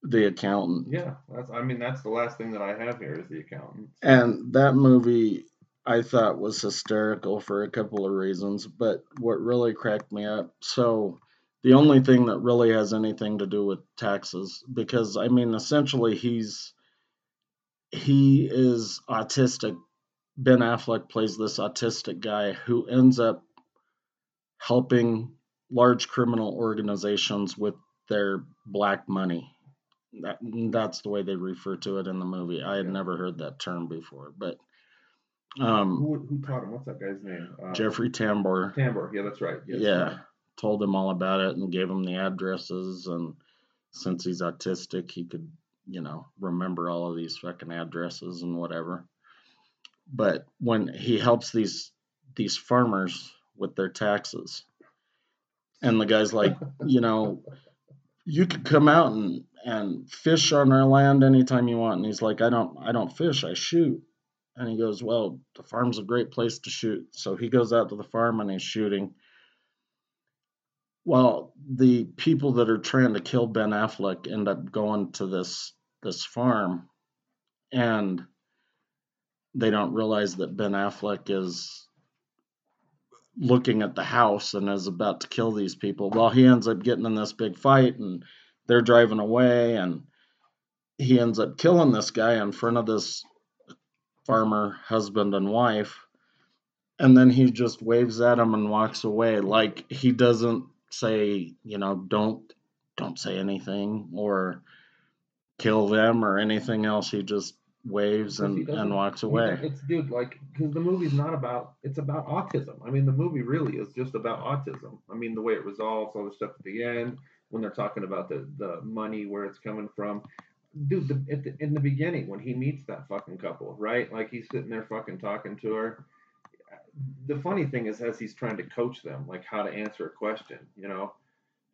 the accountant. Yeah. That's I mean that's the last thing that I have here is the accountant. And that movie I thought was hysterical for a couple of reasons, but what really cracked me up, so the only thing that really has anything to do with taxes because I mean essentially he's he is autistic. Ben Affleck plays this autistic guy who ends up helping large criminal organizations with their black money. That, that's the way they refer to it in the movie. I had Yeah. never heard that term before, but um, who who taught him? What's that guy's name? Uh, Jeffrey Tambor, Tambor. Yeah, that's right. Yes, yeah, told him all about it and gave him the addresses. And since he's autistic, he could, you know, remember all of these fucking addresses and whatever. But when he helps these these farmers with their taxes, and the guy's like, you know, you could come out and and fish on our land anytime you want. And he's like, I don't I don't fish, I shoot. And he goes, Well, the farm's a great place to shoot. So he goes out to the farm and he's shooting. Well, the people that are trying to kill Ben Affleck end up going to this this farm and they don't realize that Ben Affleck is looking at the house and is about to kill these people. Well, he ends up getting in this big fight and they're driving away and he ends up killing this guy in front of this farmer husband and wife. And then he just waves at him and walks away. Like he doesn't say you know don't don't say anything or kill them or anything else. He just waves and, and walks away It's dude, like, because the movie's not about. It's about autism. I mean, the movie really is just about autism. I mean, the way it resolves all the stuff at the end when they're talking about the the money where it's coming from. Dude, the, at the, in the beginning when he meets that fucking couple, right? Like he's sitting there fucking talking to her. The funny thing is, as he's trying to coach them, like how to answer a question, you know,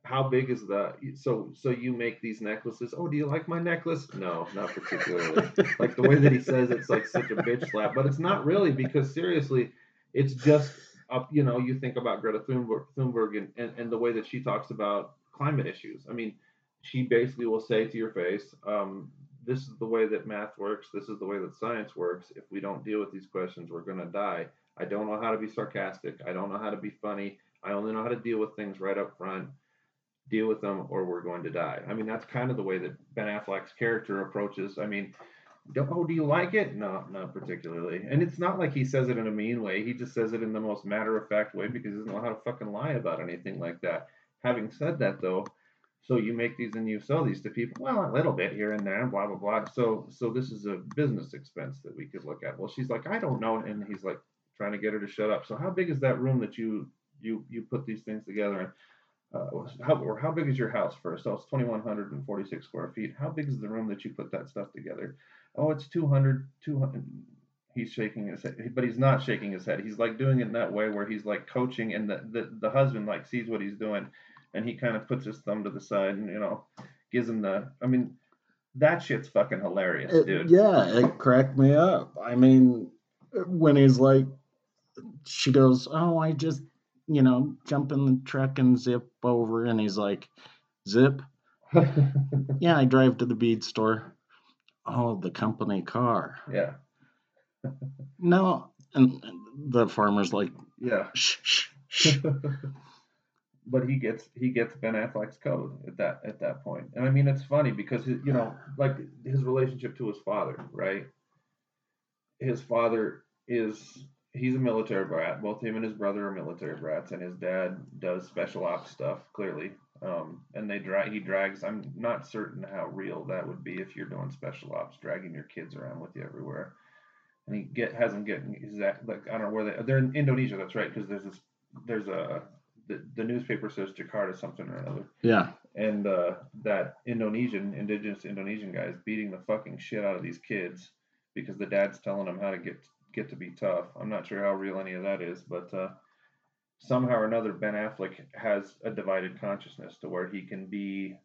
how big is the so so you make these necklaces? Oh, do you like my necklace? No, not particularly like the way that he says it's like such a bitch slap, but it's not really because seriously, it's just up. You know, you think about Greta Thunberg, Thunberg and, and and the way that she talks about climate issues. I mean, she basically will say to your face, um, "This is the way that math works. This is the way that science works. If we don't deal with these questions, we're gonna die." I don't know how to be sarcastic. I don't know how to be funny. I only know how to deal with things right up front deal with them or we're going to die. I mean, that's kind of the way that Ben Affleck's character approaches. I mean, oh, do you like it? No, not particularly. And it's not like he says it in a mean way. He just says it in the most matter of fact way because he doesn't know how to fucking lie about anything like that. Having said that, though, so you make these and you sell these to people. Well, a little bit here and there, blah blah blah. So, so this is a business expense that we could look at. Well, she's like, I don't know, and he's like trying to get her to shut up. So, how big is that room that you you you put these things together in? Uh, how, or how big is your house first? Oh, it's 2,146 square feet. How big is the room that you put that stuff together? Oh, it's 200, 200. He's shaking his head, but he's not shaking his head. He's like doing it in that way where he's like coaching, and the, the, the husband like sees what he's doing, and he kind of puts his thumb to the side and, you know, gives him the, I mean, that shit's fucking hilarious, It- dude. yeah, it cracked me up. I mean, when he's like, she goes, "Oh, I just, you know, jump in the truck and zip over," and he's like, "Zip? Yeah, I drive to the bead store. Oh, the company car. yeah, No, and, the farmer's like, yeah. shh, shh, shh. but he gets he gets Ben Affleck's code at that at that point. And I mean it's funny because his, you know like his relationship to his father, right? His father is he's a military brat. Both him and his brother are military brats, and his dad does special ops stuff clearly. Um, and they drag he drags. I'm not certain how real that would be if you're doing special ops, dragging your kids around with you everywhere. And he get has them getting exact like I don't know where they they're in Indonesia. That's right because there's this there's a the, the newspaper says Jakarta something or another, yeah, and uh, that Indonesian indigenous Indonesian guy is beating the fucking shit out of these kids because the dad's telling them how to get get to be tough. I'm not sure how real any of that is, but uh, somehow or another, Ben Affleck has a divided consciousness to where he can be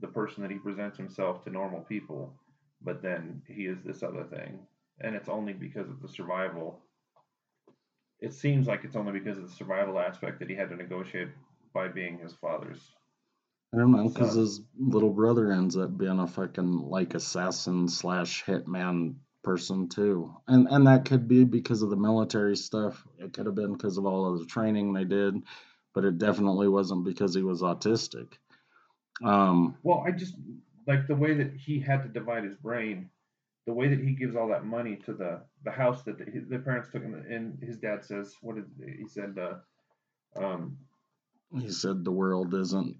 the person that he presents himself to normal people, but then he is this other thing, and it's only because of the survival it seems like it's only because of the survival aspect that he had to negotiate by being his father's. I don't know, because his little brother ends up being a fucking like assassin slash hitman person too, and and that could be because of the military stuff. It could have been because of all of the training they did, but it definitely wasn't because he was autistic. Um, Well, I just like the way that he had to divide his brain, the way that he gives all that money to the the house that the, the parents took, him, and his dad says, "What did he said?" Uh, um, he said the world isn't,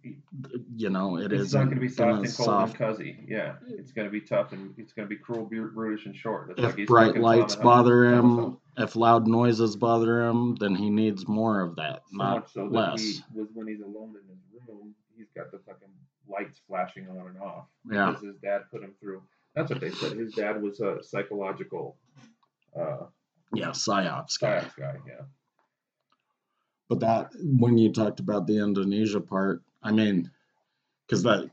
you know, it it's not going to be soft and cold soft- and cuzzy. Yeah, it's going to be tough and it's going to be cruel, bru- brutish, and short. That's If like bright lights bother him, if loud noises bother him, then he needs more of that, So not so less. he was when he's alone in his room, he's got the fucking lights flashing on and off Yeah. because his dad put him through. That's what they said. His dad was a psychological uh, Yeah, psyops guy. science guy. Yeah, But that when you talked about the Indonesia part, I mean, because that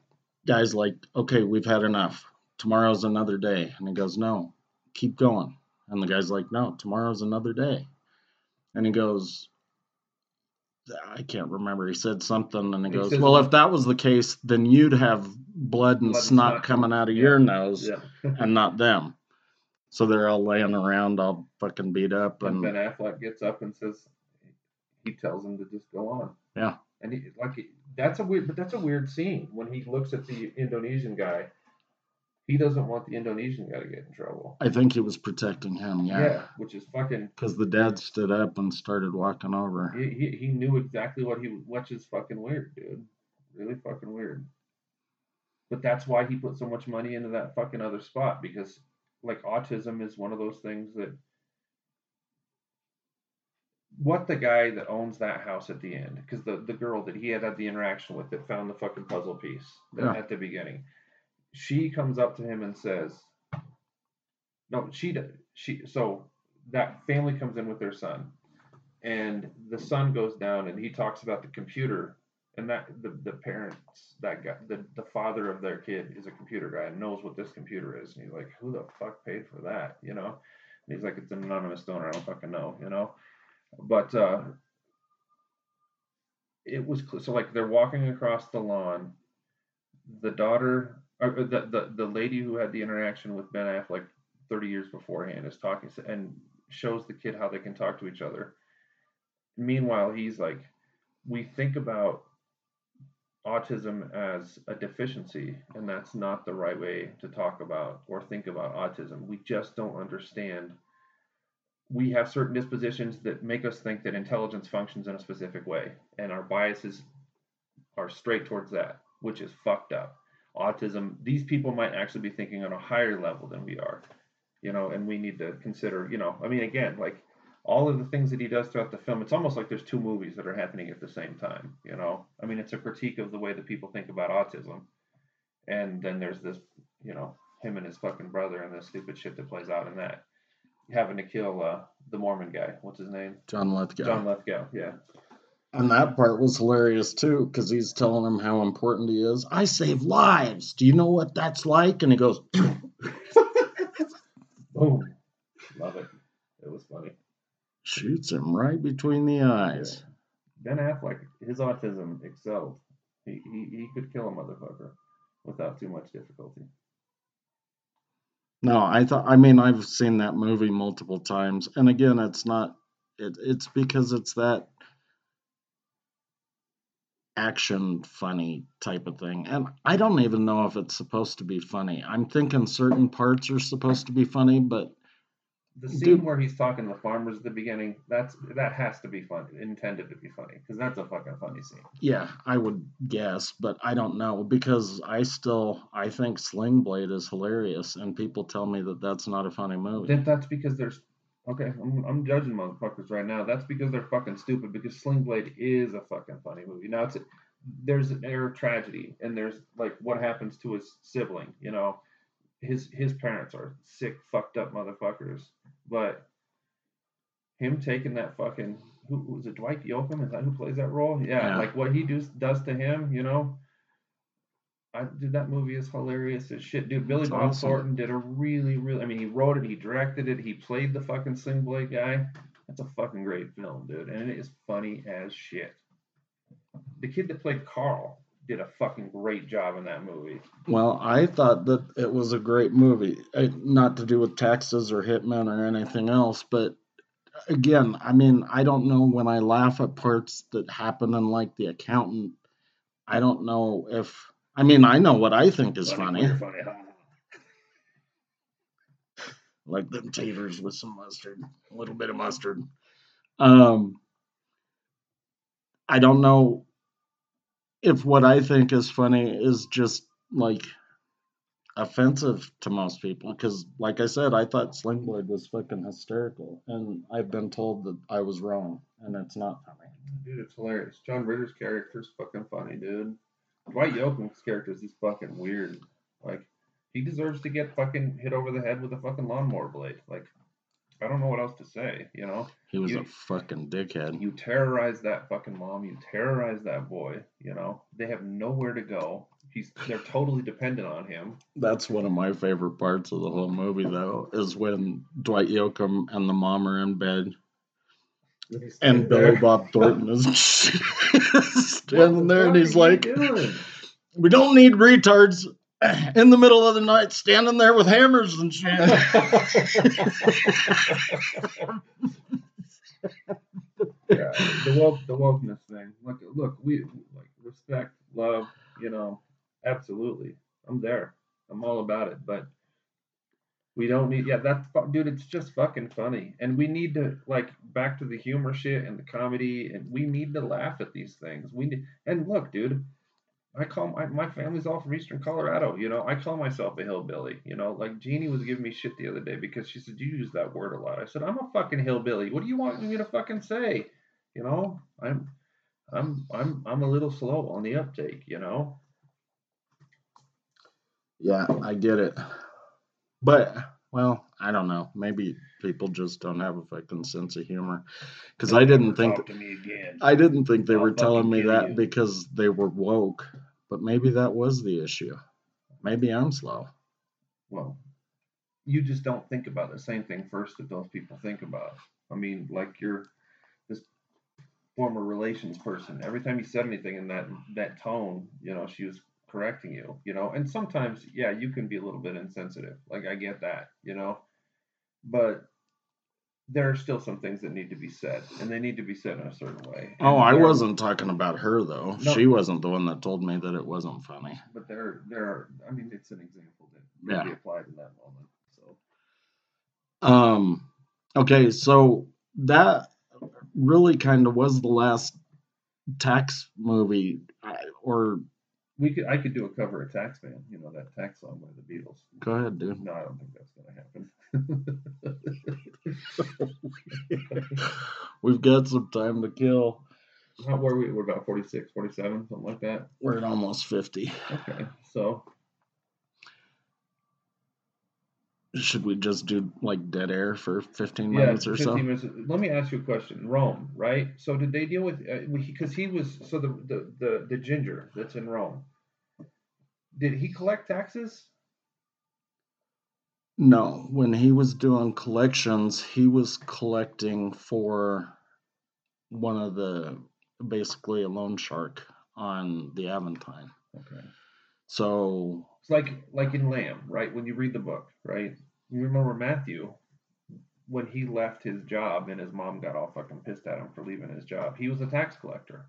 guy's like, okay, we've had enough. Tomorrow's another day, and he goes, no, keep going. And the guy's like, no, tomorrow's another day. And he goes, I can't remember. He said something, and he, He goes, well, if that was the case, then you'd have blood and Blood snot snot coming coming- out of yeah, your nose, yeah. and not them. So they're all laying around, all fucking beat up, And and Ben Affleck gets up and says, he tells him to just go on. Yeah. And he like that's a weird, but that's a weird scene when he looks at the Indonesian guy. He doesn't want the Indonesian guy to get in trouble. I think he was protecting him. Yeah. which is fucking Because the dad stood up and started walking over. He, he, he knew exactly what he which is fucking weird, dude. Really fucking weird. But that's why he put so much money into that fucking other spot because like autism is one of those things that what the guy that owns that house at the end because the, the girl that he had had the interaction with that found the fucking puzzle piece Yeah. at the beginning she comes up to him and says no she did she so that family comes in with their son and the son goes down and he talks about the computer and that the, the parents that guy the, the father of their kid is a computer guy and knows what this computer is and he's like who the fuck paid for that? You know? And he's like it's an anonymous donor i don't fucking know you know but uh it was so like they're walking across the lawn. The daughter or uh, the, the the lady who had the interaction with ben affleck 30 years beforehand is talking and shows the kid how they can talk to each other. Meanwhile he's like we think about autism as a deficiency and that's not the right way to talk about or think about autism. We just don't understand we have certain dispositions that make us think that intelligence functions in a specific way and our biases are straight towards that which is fucked up autism these people might actually be thinking on a higher level than we are you know and we need to consider you know i mean again like all of the things that he does throughout the film, it's almost like there's two movies that are happening at the same time. You know, I mean, it's a critique of the way that people think about autism, and then there's this, you know, him and his fucking brother and the stupid shit that plays out in that, having to kill uh, the Mormon guy. What's his name? John Lithgow. John Lithgow. Yeah. And that part was hilarious too, because he's telling him how important he is. I save lives. Do you know what that's like? And he goes, Boom. Love it. It was funny. shoots him right between the eyes. Ben Affleck, his autism excelled. He, he, he could kill a motherfucker. without too much difficulty. No, I thought. I mean, I've seen that movie multiple times, and again, it's not. It, it's because it's that action funny type of thing, and I don't even know if it's supposed to be funny. I'm thinking certain parts are supposed to be funny, but The scene Dude. where he's talking to the farmers at the beginning, that's that has to be fun, intended to be funny, because that's a fucking funny scene. yeah, I would guess, but I don't know because I still I think Sling Blade is hilarious, and people tell me that that's not a funny movie. Then that's because there's okay. I'm, I'm judging motherfuckers right now. That's because they're fucking stupid. Because Sling Blade is a fucking funny movie. Now it's there's an air of tragedy, and there's like what happens to his sibling. You know, his his parents are sick, fucked up motherfuckers. But him taking that fucking who was it? Dwight Yoakam? Is that who plays that role? Yeah, Yeah. like what he does does to him. You know. I, dude, that movie is hilarious as shit, dude. Billy It's Bob awesome. Thornton did a really, really. I mean, he wrote it, he directed it, he played the fucking Sling Blade guy. That's a fucking great film, dude, and it is funny as shit. The kid that played Carl did a fucking great job in that movie. Well, I thought that it was a great movie. Uh, Not to do with taxes or Hitman or anything else, but again, I mean, I don't know when I laugh at parts that happen in like The Accountant. I don't know if I mean I know what I think is funny, Funny, funny. ha. like them taters with some mustard, a little bit of mustard. Um, I don't know if what I think is funny is just like offensive to most people because like i said i thought sling was fucking hysterical and i've been told that i was wrong and it's not funny Dude, it's hilarious. John Ritter's character's fucking funny, dude. Dwight Yoakam's character is just fucking weird. Like, he deserves to get fucking hit over the head with a fucking lawnmower blade. Like, I don't know what else to say, you know? he was You- a fucking dickhead You terrorize that fucking mom. You terrorize that boy. You know they have nowhere to go. He's they're totally dependent on him. that's one of my favorite parts of the whole movie though is when dwight yoakam and the mom are in bed and billy bob thornton is standing there and he's like we don't need retards in the middle of the night standing there with hammers and shit yeah, the woke the wokeness thing. Look, look, we like respect, love. You know, absolutely. I'm there. I'm all about it. But we don't need. Yeah, that's dude. It's just fucking funny, and we need to like back to the humor shit and the comedy, and we need to laugh at these things. We need, and look, dude. I call my my family's all from Eastern Colorado. You know, I call myself a hillbilly. You know, like Jeannie was giving me shit the other day because she said you use that word a lot. I said I'm a fucking hillbilly. What do you want me to fucking say? You know, I'm I'm I'm I'm a little slow on the uptake. You know. Yeah, I get it. But well, I don't know. Maybe people just don't have a fucking sense of humor. Because I didn't think Talk to me again. I didn't think they I'll were telling me that you. because they were woke. But maybe that was the issue. Maybe I'm slow. well, you just don't think about the same thing first that those people think about. I mean, like you're this former relations person. Every time you said anything in that that tone, you know, she was correcting you, you know. And sometimes, yeah, you can be a little bit insensitive. Like I get that, you know. But there are still some things that need to be said, and they need to be said in a certain way. Oh, I wasn't talking about her though. No. She wasn't the one that told me that it wasn't funny. But there, there are. I mean, it's an example that can Yeah. be applied in that moment. So. Um okay, so that really kind of was the last tax movie or We could, I could do a cover of Taxman, you know, that tax song by the Beatles. go ahead, dude. No, I don't think that's going to happen. We've got some time to kill. How were we? We're about 46, 47, something like that. We're at almost 50. Okay, so Should we just do like dead air for 15 yeah, minutes or 15 so? minutes. Let me ask you a question. Rome, right? So did they deal with uh, because he was so the, the the the ginger that's in Rome. Did he collect taxes? No, when he was doing collections, he was collecting for one of the basically a loan shark on the Aventine. Okay. So It's like like in Lamb, right? When you read the book, right? You remember Matthew when he left his job and his mom got all fucking pissed at him for leaving his job. He was a tax collector.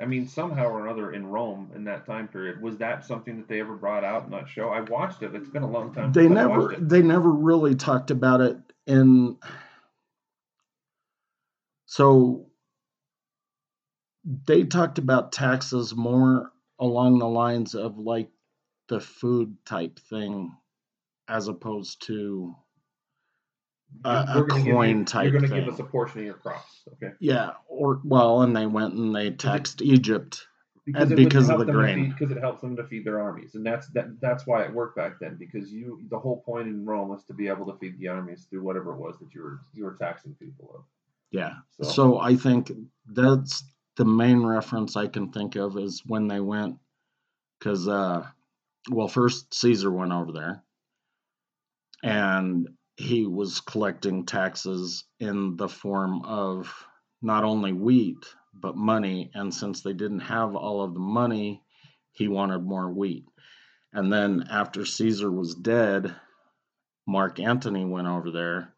I mean, somehow or another in Rome in that time period, was that something that they ever brought out in that show? I watched it. It's been a long time. they never they never really talked about it in so they talked about taxes more along the lines of like the food type thing as opposed to a, a gonna give you- coin type You're going to give us a portion of your crops, okay? yeah or well and they went and they taxed egypt And because of the grain. because it helps them to feed their armies, and that's that, that's why it worked back then. Because you, the whole point in Rome was to be able to feed the armies through whatever it was that you were you were taxing people of. yeah So, So I think that's the main reference I can think of is when they went, because uh, well, first Caesar went over there, and he was collecting taxes in the form of not only wheat but money, and since they didn't have all of the money, he wanted more wheat. And then after Caesar was dead, Mark Antony went over there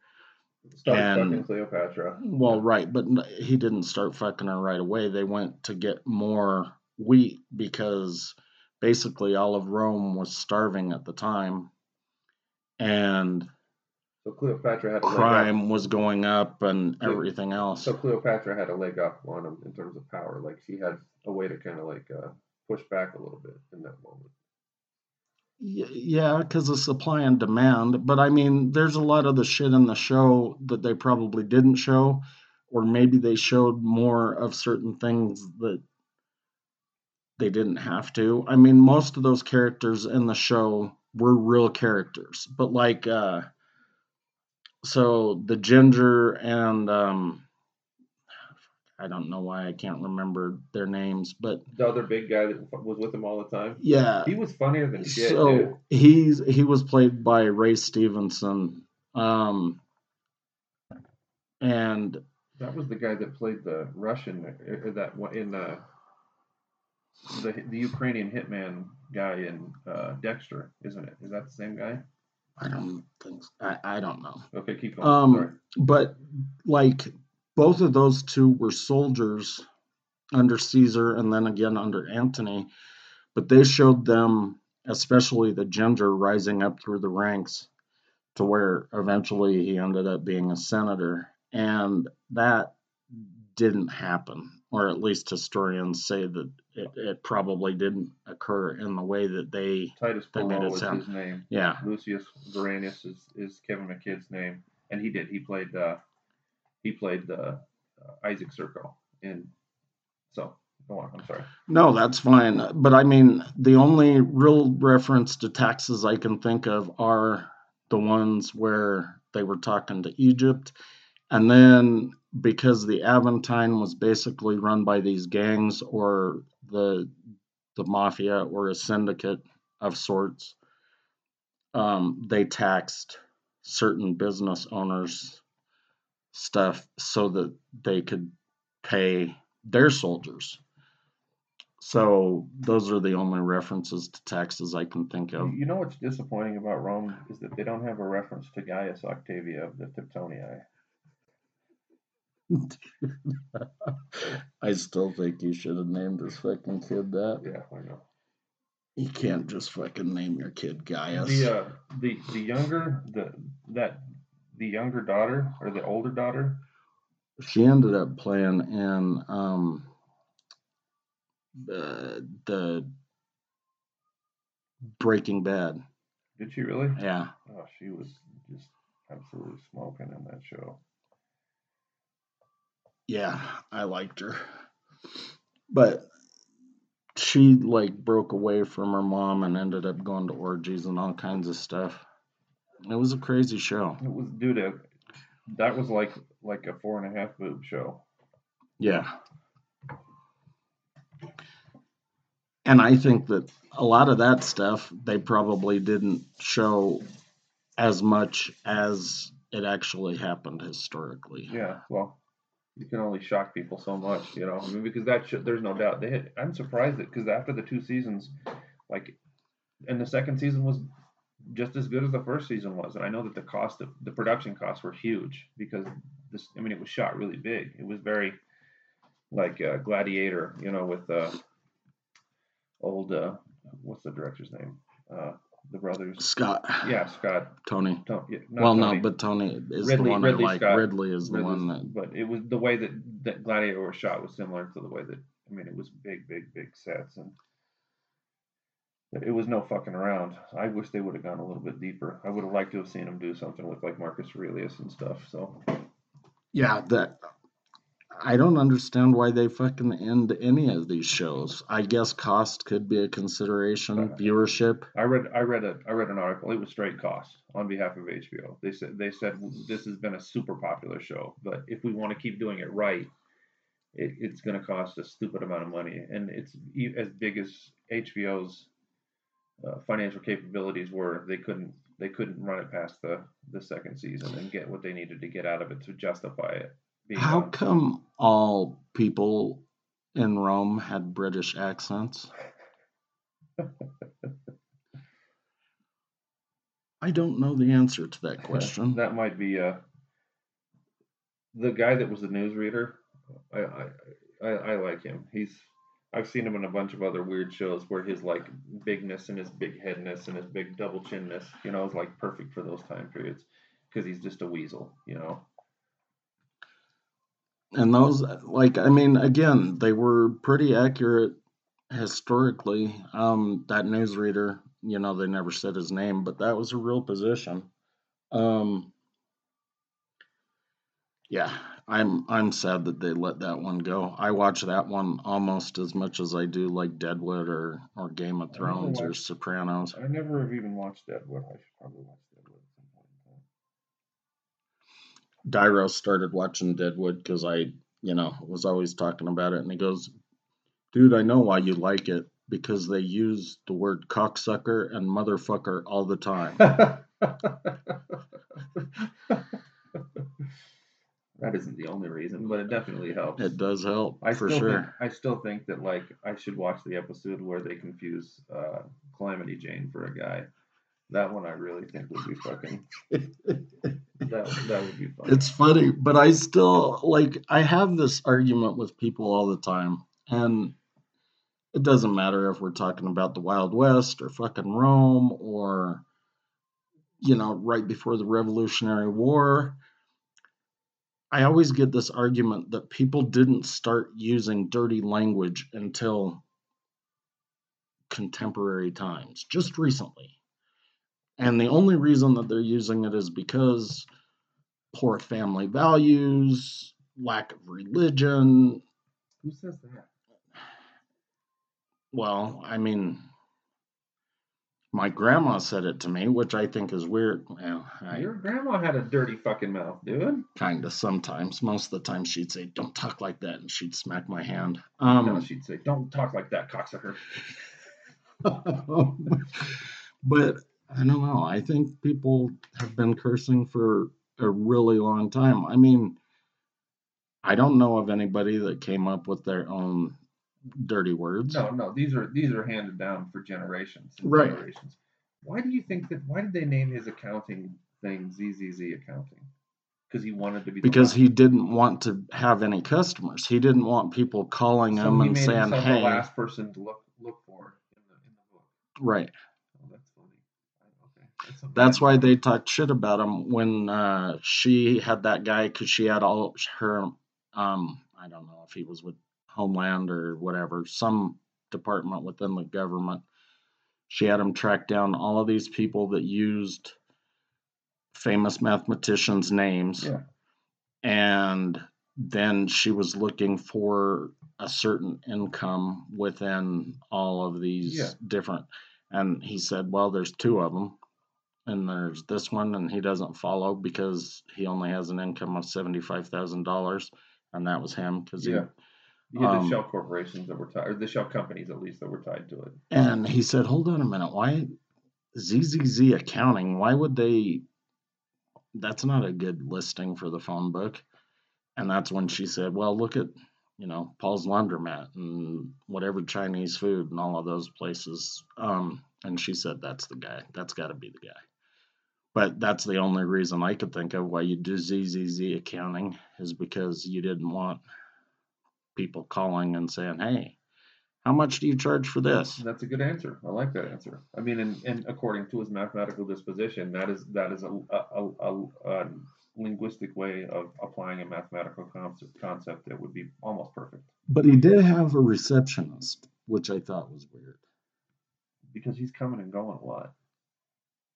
started and- fucking Cleopatra. well, right, but he didn't start fucking her right away. They went to get more wheat because basically all of Rome was starving at the time, and So Cleopatra had a leg up. crime was going up and everything else. So Cleopatra had a leg up on him in terms of power. Like she had a way to kind of like uh, push back a little bit in that moment. Yeah, because of supply and demand. But I mean, there's a lot of the shit in the show that they probably didn't show, or maybe they showed more of certain things that they didn't have to. I mean, most of those characters in the show were real characters, but like, uh, so the ginger and um, I don't know why I can't remember their names, but The other big guy that was with him all the time. yeah, He was funnier than shit, so dude. he's he was played by Ray Stevenson, um, and That was the guy that played the Russian uh, that one in uh, the the Ukrainian hitman guy in uh, Dexter, isn't it? Is that the same guy? I don't think I, I don't know, Okay, keep going. Um, Sorry. but like both of those two were soldiers under Caesar and then again under Antony, but they showed them, especially the gender, rising up through the ranks to where eventually he ended up being a senator, and that didn't happen, or at least historians say that it, it probably didn't occur in the way that they, Titus they made Pullo it was sound- his name. yeah, Lucius Veranius is, is Kevin McKidd's name, and he did. He played uh, he played uh, uh, Isaak Sirko in. So go on. I'm sorry. No, that's fine. But I mean, the only real reference to taxes I can think of are the ones where they were talking to Egypt. And then because the Aventine was basically run by these gangs or the the mafia or a syndicate of sorts, um, they taxed certain business owners stuff so that they could pay their soldiers. So those are the only references to taxes I can think of. You know what's disappointing about Rome is that they don't have a reference to Gaius Octavia of the Teutonii. I still think you should have named his fucking kid that. Yeah, I know. You can't just fucking name your kid Gaius. The uh, the the younger the that the younger daughter or the older daughter. she ended up playing in um the the Breaking Bad. Did she really? Yeah. Oh, she was just absolutely smoking in that show. Yeah, I liked her. But she like broke away from her mom and ended up going to orgies and all kinds of stuff. It was a crazy show. It was due to that was like like a four and a half boob show. Yeah. And I think that a lot of that stuff they probably didn't show as much as it actually happened historically. Yeah, well, you can only shock people so much, you know. I mean, because that should, there's no doubt they had. I'm surprised that because after the two seasons, like and the second season was just as good as the first season was. And I know that the cost of the production costs were huge because this. I mean, it was shot really big. It was very like uh, Gladiator, you know, with uh, old uh, what's the director's name? Uh, the brothers. Scott. Yeah, Scott. Tony. Tony yeah, Well, Tony. no, but Tony is Ridley- the one Ridley I like. Scott. Ridley is the Ridley's- one that. But it was the way that that Gladiator was shot was similar to the way that I mean it was big, big, big sets and it was no fucking around. I wish they would have gone a little bit deeper. I would have liked to have seen them do something with like Marcus Aurelius and stuff. So Yeah, that. I don't understand why they fucking end any of these shows. I guess cost could be a consideration. Uh, Viewership. I read I read a I read an article. It was straight cost on behalf of HBO. They said they said this has been a super popular show, but if we want to keep doing it right, it, it's going to cost a stupid amount of money, and it's as big as HBO's uh, financial capabilities were. They couldn't they couldn't run it past the the second season and get what they needed to get out of it to justify it. How come all people in Rome had British accents? I don't know the answer to that question. that might be uh the guy that was the newsreader. I, I I I like him. He's I've seen him in a bunch of other weird shows where his like bigness and his big headness and his big double chinness, you know, is like perfect for those time periods because he's just a weasel, you know. And those, like, I mean, again, they were pretty accurate historically. Um, that newsreader, you know, they never said his name, but that was a real position. Um, yeah, I'm I'm sad that they let that one go. I watch that one almost as much as I do like Deadwood or or Game of Thrones or Sopranos. I never have even watched Deadwood. I should probably watch Deadwood at some point in time. Dyro started watching Deadwood because I, you know, was always talking about it, and he goes, "Dude, I know why you like it because they use the word cocksucker and motherfucker all the time." that isn't the only reason, but it definitely helps. it does help I for sure. think I still think that like I should watch the episode where they confuse uh, Calamity Jane for a guy. That one I really think would be fucking. That that would be fun. It's funny, but I still like I have this argument with people all the time, and it doesn't matter if we're talking about the Wild West or fucking Rome or you know, right before the Revolutionary War. I always get this argument that people didn't start using dirty language until contemporary times, just recently. And the only reason that they're using it is because poor family values, lack of religion. Who says that? Well, I mean, my grandma said it to me, which I think is weird. Well, I Your grandma had a dirty fucking mouth, dude. kind of sometimes. Most of the time, she'd say, "Don't talk like that," and she'd smack my hand. no, Um, she'd say, "Don't talk like that, cocksucker." but I don't know. I think people have been cursing for a really long time. I mean, I don't know of anybody that came up with their own dirty words. No, no, these are these are handed down for generations and Right. generations. Why do you think that? Why did they name his accounting thing ZZZ Accounting? Because he wanted to be. the because he didn't want to have any customers. He didn't want people calling so him and saying, "Hey, the last person to look look for in the in the book. right." Oh, that's funny. I- Okay, that's, a That's bad why they talked shit about him when uh, she had that guy because she had all her. Um, I don't know if he was with Homeland or whatever, some department within the government. She had him track down all of these people that used famous mathematicians' names. Yeah. And then she was looking for a certain income within all of these Yeah. different. And he said, Well, there's two of them. And there's this one, and he doesn't follow because he only has an income of $75,000. And that was him because Yeah. You had the um, shell corporations that were tied, or the shell companies at least that were tied to it. And he said, "Hold on a minute. Why ZZZ accounting? Why would they? That's not a good listing for the phone book." And that's when she said, "Well, look at you know Paul's Laundromat and whatever Chinese food and all of those places." Um, And she said, That's the guy. That's got to be the guy. But that's the only reason I could think of why you do ZZZ accounting is because you didn't want people calling and saying, Hey, how much do you charge for this? That's a good answer. I like that answer. I mean, and, and according to his mathematical disposition, that is that is a, a, a, a linguistic way of applying a mathematical concept, concept that would be almost perfect. But he did have a receptionist, which I thought was weird. Because he's coming and going a lot.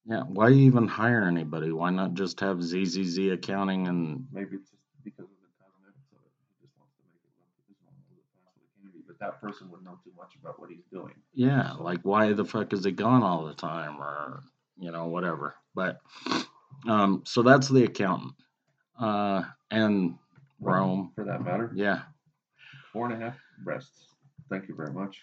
Yeah, why even hire anybody? Why not just have ZZZ accounting and Maybe it's just because of the cosmetics of it. He just wants to make it look as normal as it possibly can be. But that person would know too much about what he's doing. yeah, like why the fuck is he gone all the time or you know whatever. But um, so that's the accountant, uh, and Rome. for that matter. Yeah, Four and a half breasts. Thank you very much.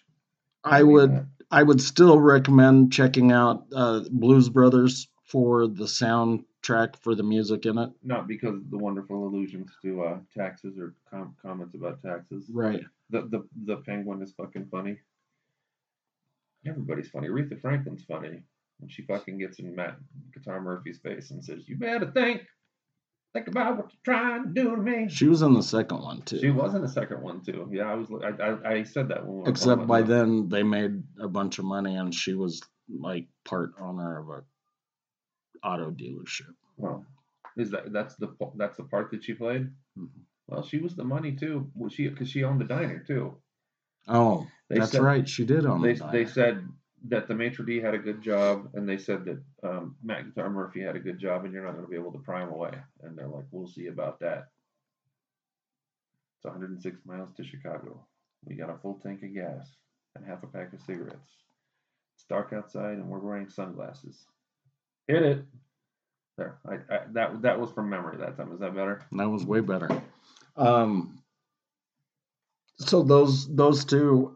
I mean would that. I would still recommend checking out uh, Blues Brothers for the soundtrack for the music in it. Not because of the wonderful allusions to uh, taxes or com- comments about taxes. Right. The, the the penguin is fucking funny. Everybody's funny. Aretha Franklin's funny when she fucking gets in Matt Guitar Murphy's face and says, "You better think, think about what you're trying to do to me." She was in the second one too. She was in the second one too. Yeah, I was. I I, I said that one. Except talking by about- then they made a bunch of money and she was like part owner of a auto dealership. Well, is that that's the that's the part that she played? Mhm. Well, she was the money too. Was she because she owned the diner too? Oh, They that's said- right. She did own They the they said that the maitre d had a good job, and they said that um, Matt Guitar Murphy had a good job, and you're not going to be able to pry him away. And they're like, we'll see about that. It's 106 miles to Chicago. We got a full tank of gas and half a pack of cigarettes. It's dark outside, and we're wearing sunglasses. Hit it. There, I, I that that was from memory that time. Is that better? That was way better. Um, so those those two,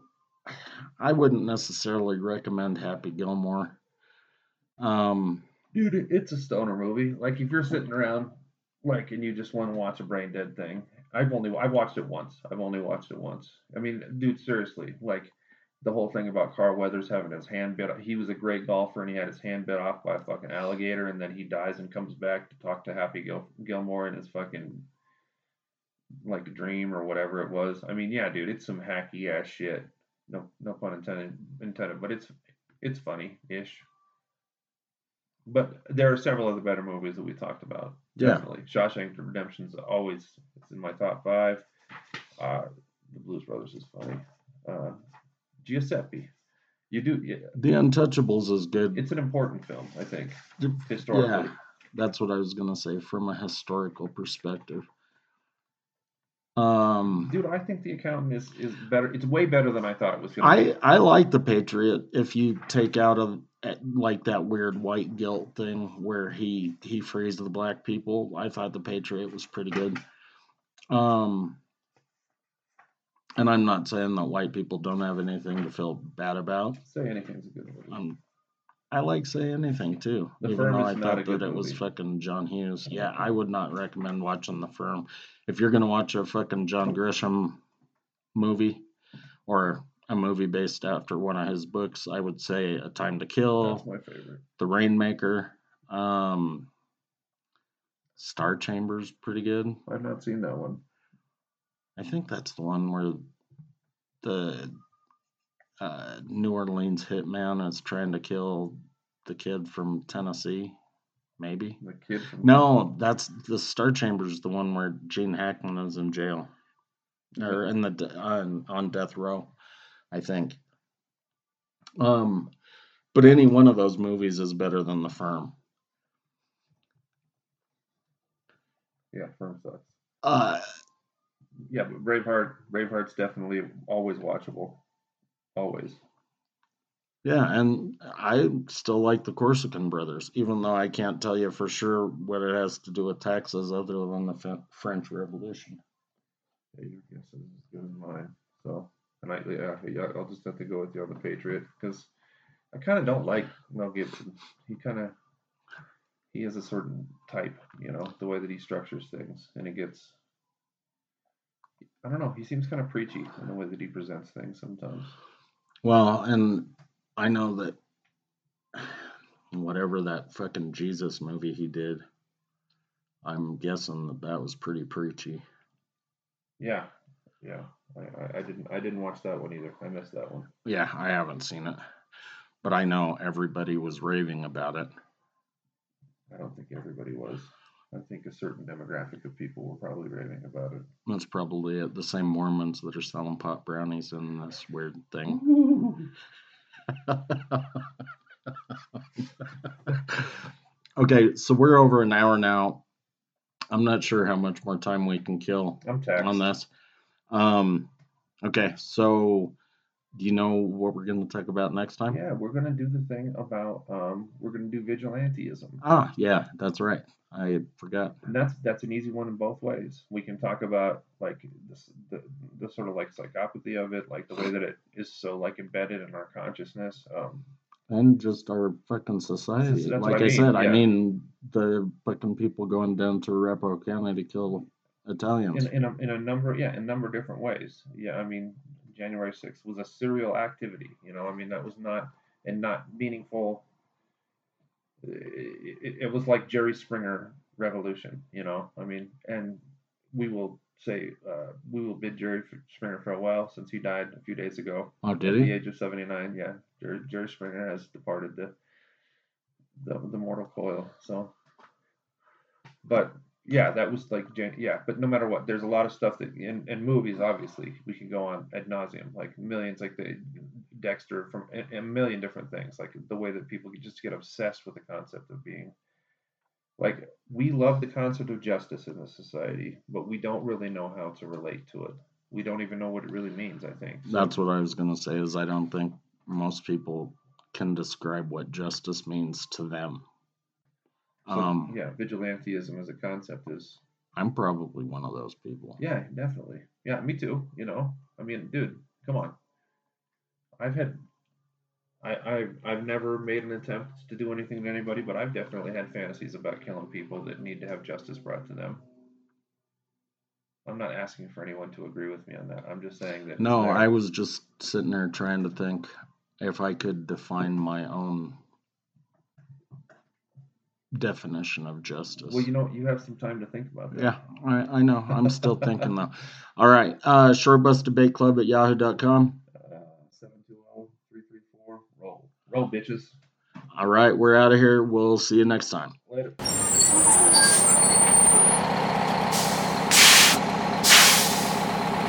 I wouldn't necessarily recommend Happy Gilmore. Um, Dude, it's a stoner movie. Like if you're sitting around, like, and you just want to watch a brain dead thing. I've only I've watched it once. I've only watched it once. I mean, dude, seriously, like the whole thing about Carl Weathers having his hand bit. He was a great golfer, and he had his hand bit off by a fucking alligator, and then he dies and comes back to talk to Happy Gil- Gilmore in his fucking like dream or whatever it was. I mean, yeah, dude, it's some hacky ass shit. No, no pun intended. Intended, but it's it's funny ish. But there are several other better movies that we talked about. Yeah. Definitely, Shawshank Redemption's always it's in my top five. Uh, the Blues Brothers is funny. Uh, Giuseppe, you do. Yeah, The Untouchables is good. it's an important film, I think, historically. Yeah, that's what I was gonna say from a historical perspective. Um, Dude, I think The Accountant is is better. It's way better than I thought it was going to I be. I like the Patriot if you take out of eh, like that weird white guilt thing where he he frees the black people. I thought the Patriot was pretty good. Um, and I'm not saying that white people don't have anything to feel bad about. Say anything's a good movie. Um, I like say anything too, The even though I thought that it was fucking John Hughes. Yeah, I would not recommend watching The Firm. If you're gonna watch a fucking John Grisham movie or a movie based after one of his books, I would say A Time to Kill, That's my favorite. The Rainmaker, um, Star Chambers, pretty good. I've not seen that one. I think that's the one where the uh, New Orleans hitman is trying to kill the kid from Tennessee. Maybe. The kid from No, that's the Star Chambers, the one where Gene Hackman is in jail or in the on on death row, I think. Um, but any one of those movies is better than The Firm. Yeah, Firm sucks. Uh, Yeah, but Braveheart, Braveheart's definitely always watchable. Always. Yeah, and I still like the Corsican brothers, even though I can't tell you for sure what it has to do with taxes other than the French Revolution. Yeah, your guess is as good as mine. So, and I, yeah, I'll just have to go with you on the Patriot because I kind of don't like Mel Gibson. He kind of he has a certain type, you know, the way that he structures things, and it gets. I don't know. He seems kind of preachy in the way that he presents things sometimes. Well, and I know that whatever that fucking Jesus movie he did. I'm guessing that that was pretty preachy. Yeah, yeah. I, I, I didn't I didn't watch that one either. I missed that one. Yeah, I haven't seen it, but I know everybody was raving about it. I don't think everybody was. I think a certain demographic of people were probably raving about it. That's probably it. The same Mormons that are selling pot brownies and this weird thing. okay, so we're over an hour now. I'm not sure how much more time we can kill on this. Um, okay, so do you know what we're going to talk about next time? Yeah, we're gonna do the thing about um, we're gonna do vigilanteism. Ah, yeah, that's right. I forgot. And that's that's an easy one in both ways. We can talk about like this, the the sort of like psychopathy of it, like the way that it is so like embedded in our consciousness. Um, And just our fucking society. that's like I, mean, said, I mean the fucking people going down to Repo County to kill Italians. in in a, in a number yeah in a number of different ways. Yeah, I mean January sixth was a serial activity. You know, I mean that was not and not meaningful. It, it, it was like Jerry Springer revolution. You know, I mean, and we will say uh, we will bid Jerry Springer farewell since he died a few days ago. oh, did he? At the age of 79, yeah, Jerry, Jerry Springer has departed the, the the mortal coil. So, but yeah, that was like yeah. But no matter what, there's a lot of stuff that in, in movies, obviously, we can go on ad nauseum, like millions, like the Dexter from a, a million different things, like the way that people just get obsessed with the concept of being. Like we love the concept of justice in this society, but we don't really know how to relate to it. We don't even know what it really means. I think So- That's what I was to say. Is I don't think most people can describe what justice means to them. So, Um, yeah, vigilantism as a concept is I'm probably one of those people. yeah, definitely. Yeah, me too. You know, I mean, dude, come on. I've had, I, I've, I've never made an attempt to do anything to anybody, but I've definitely had fantasies about killing people that need to have justice brought to them. I'm not asking for anyone to agree with me on that. I'm just saying that. No. I was just sitting there trying to think if I could define my own definition of justice. Well, you know, you have some time to think about that. Yeah, I, I know. I'm still thinking though. All right. Uh, Short Bus Debate Club at yahoo.com. Uh, 720-334, roll. Roll, bitches. All right. We're out of here. We'll see you next time. Later.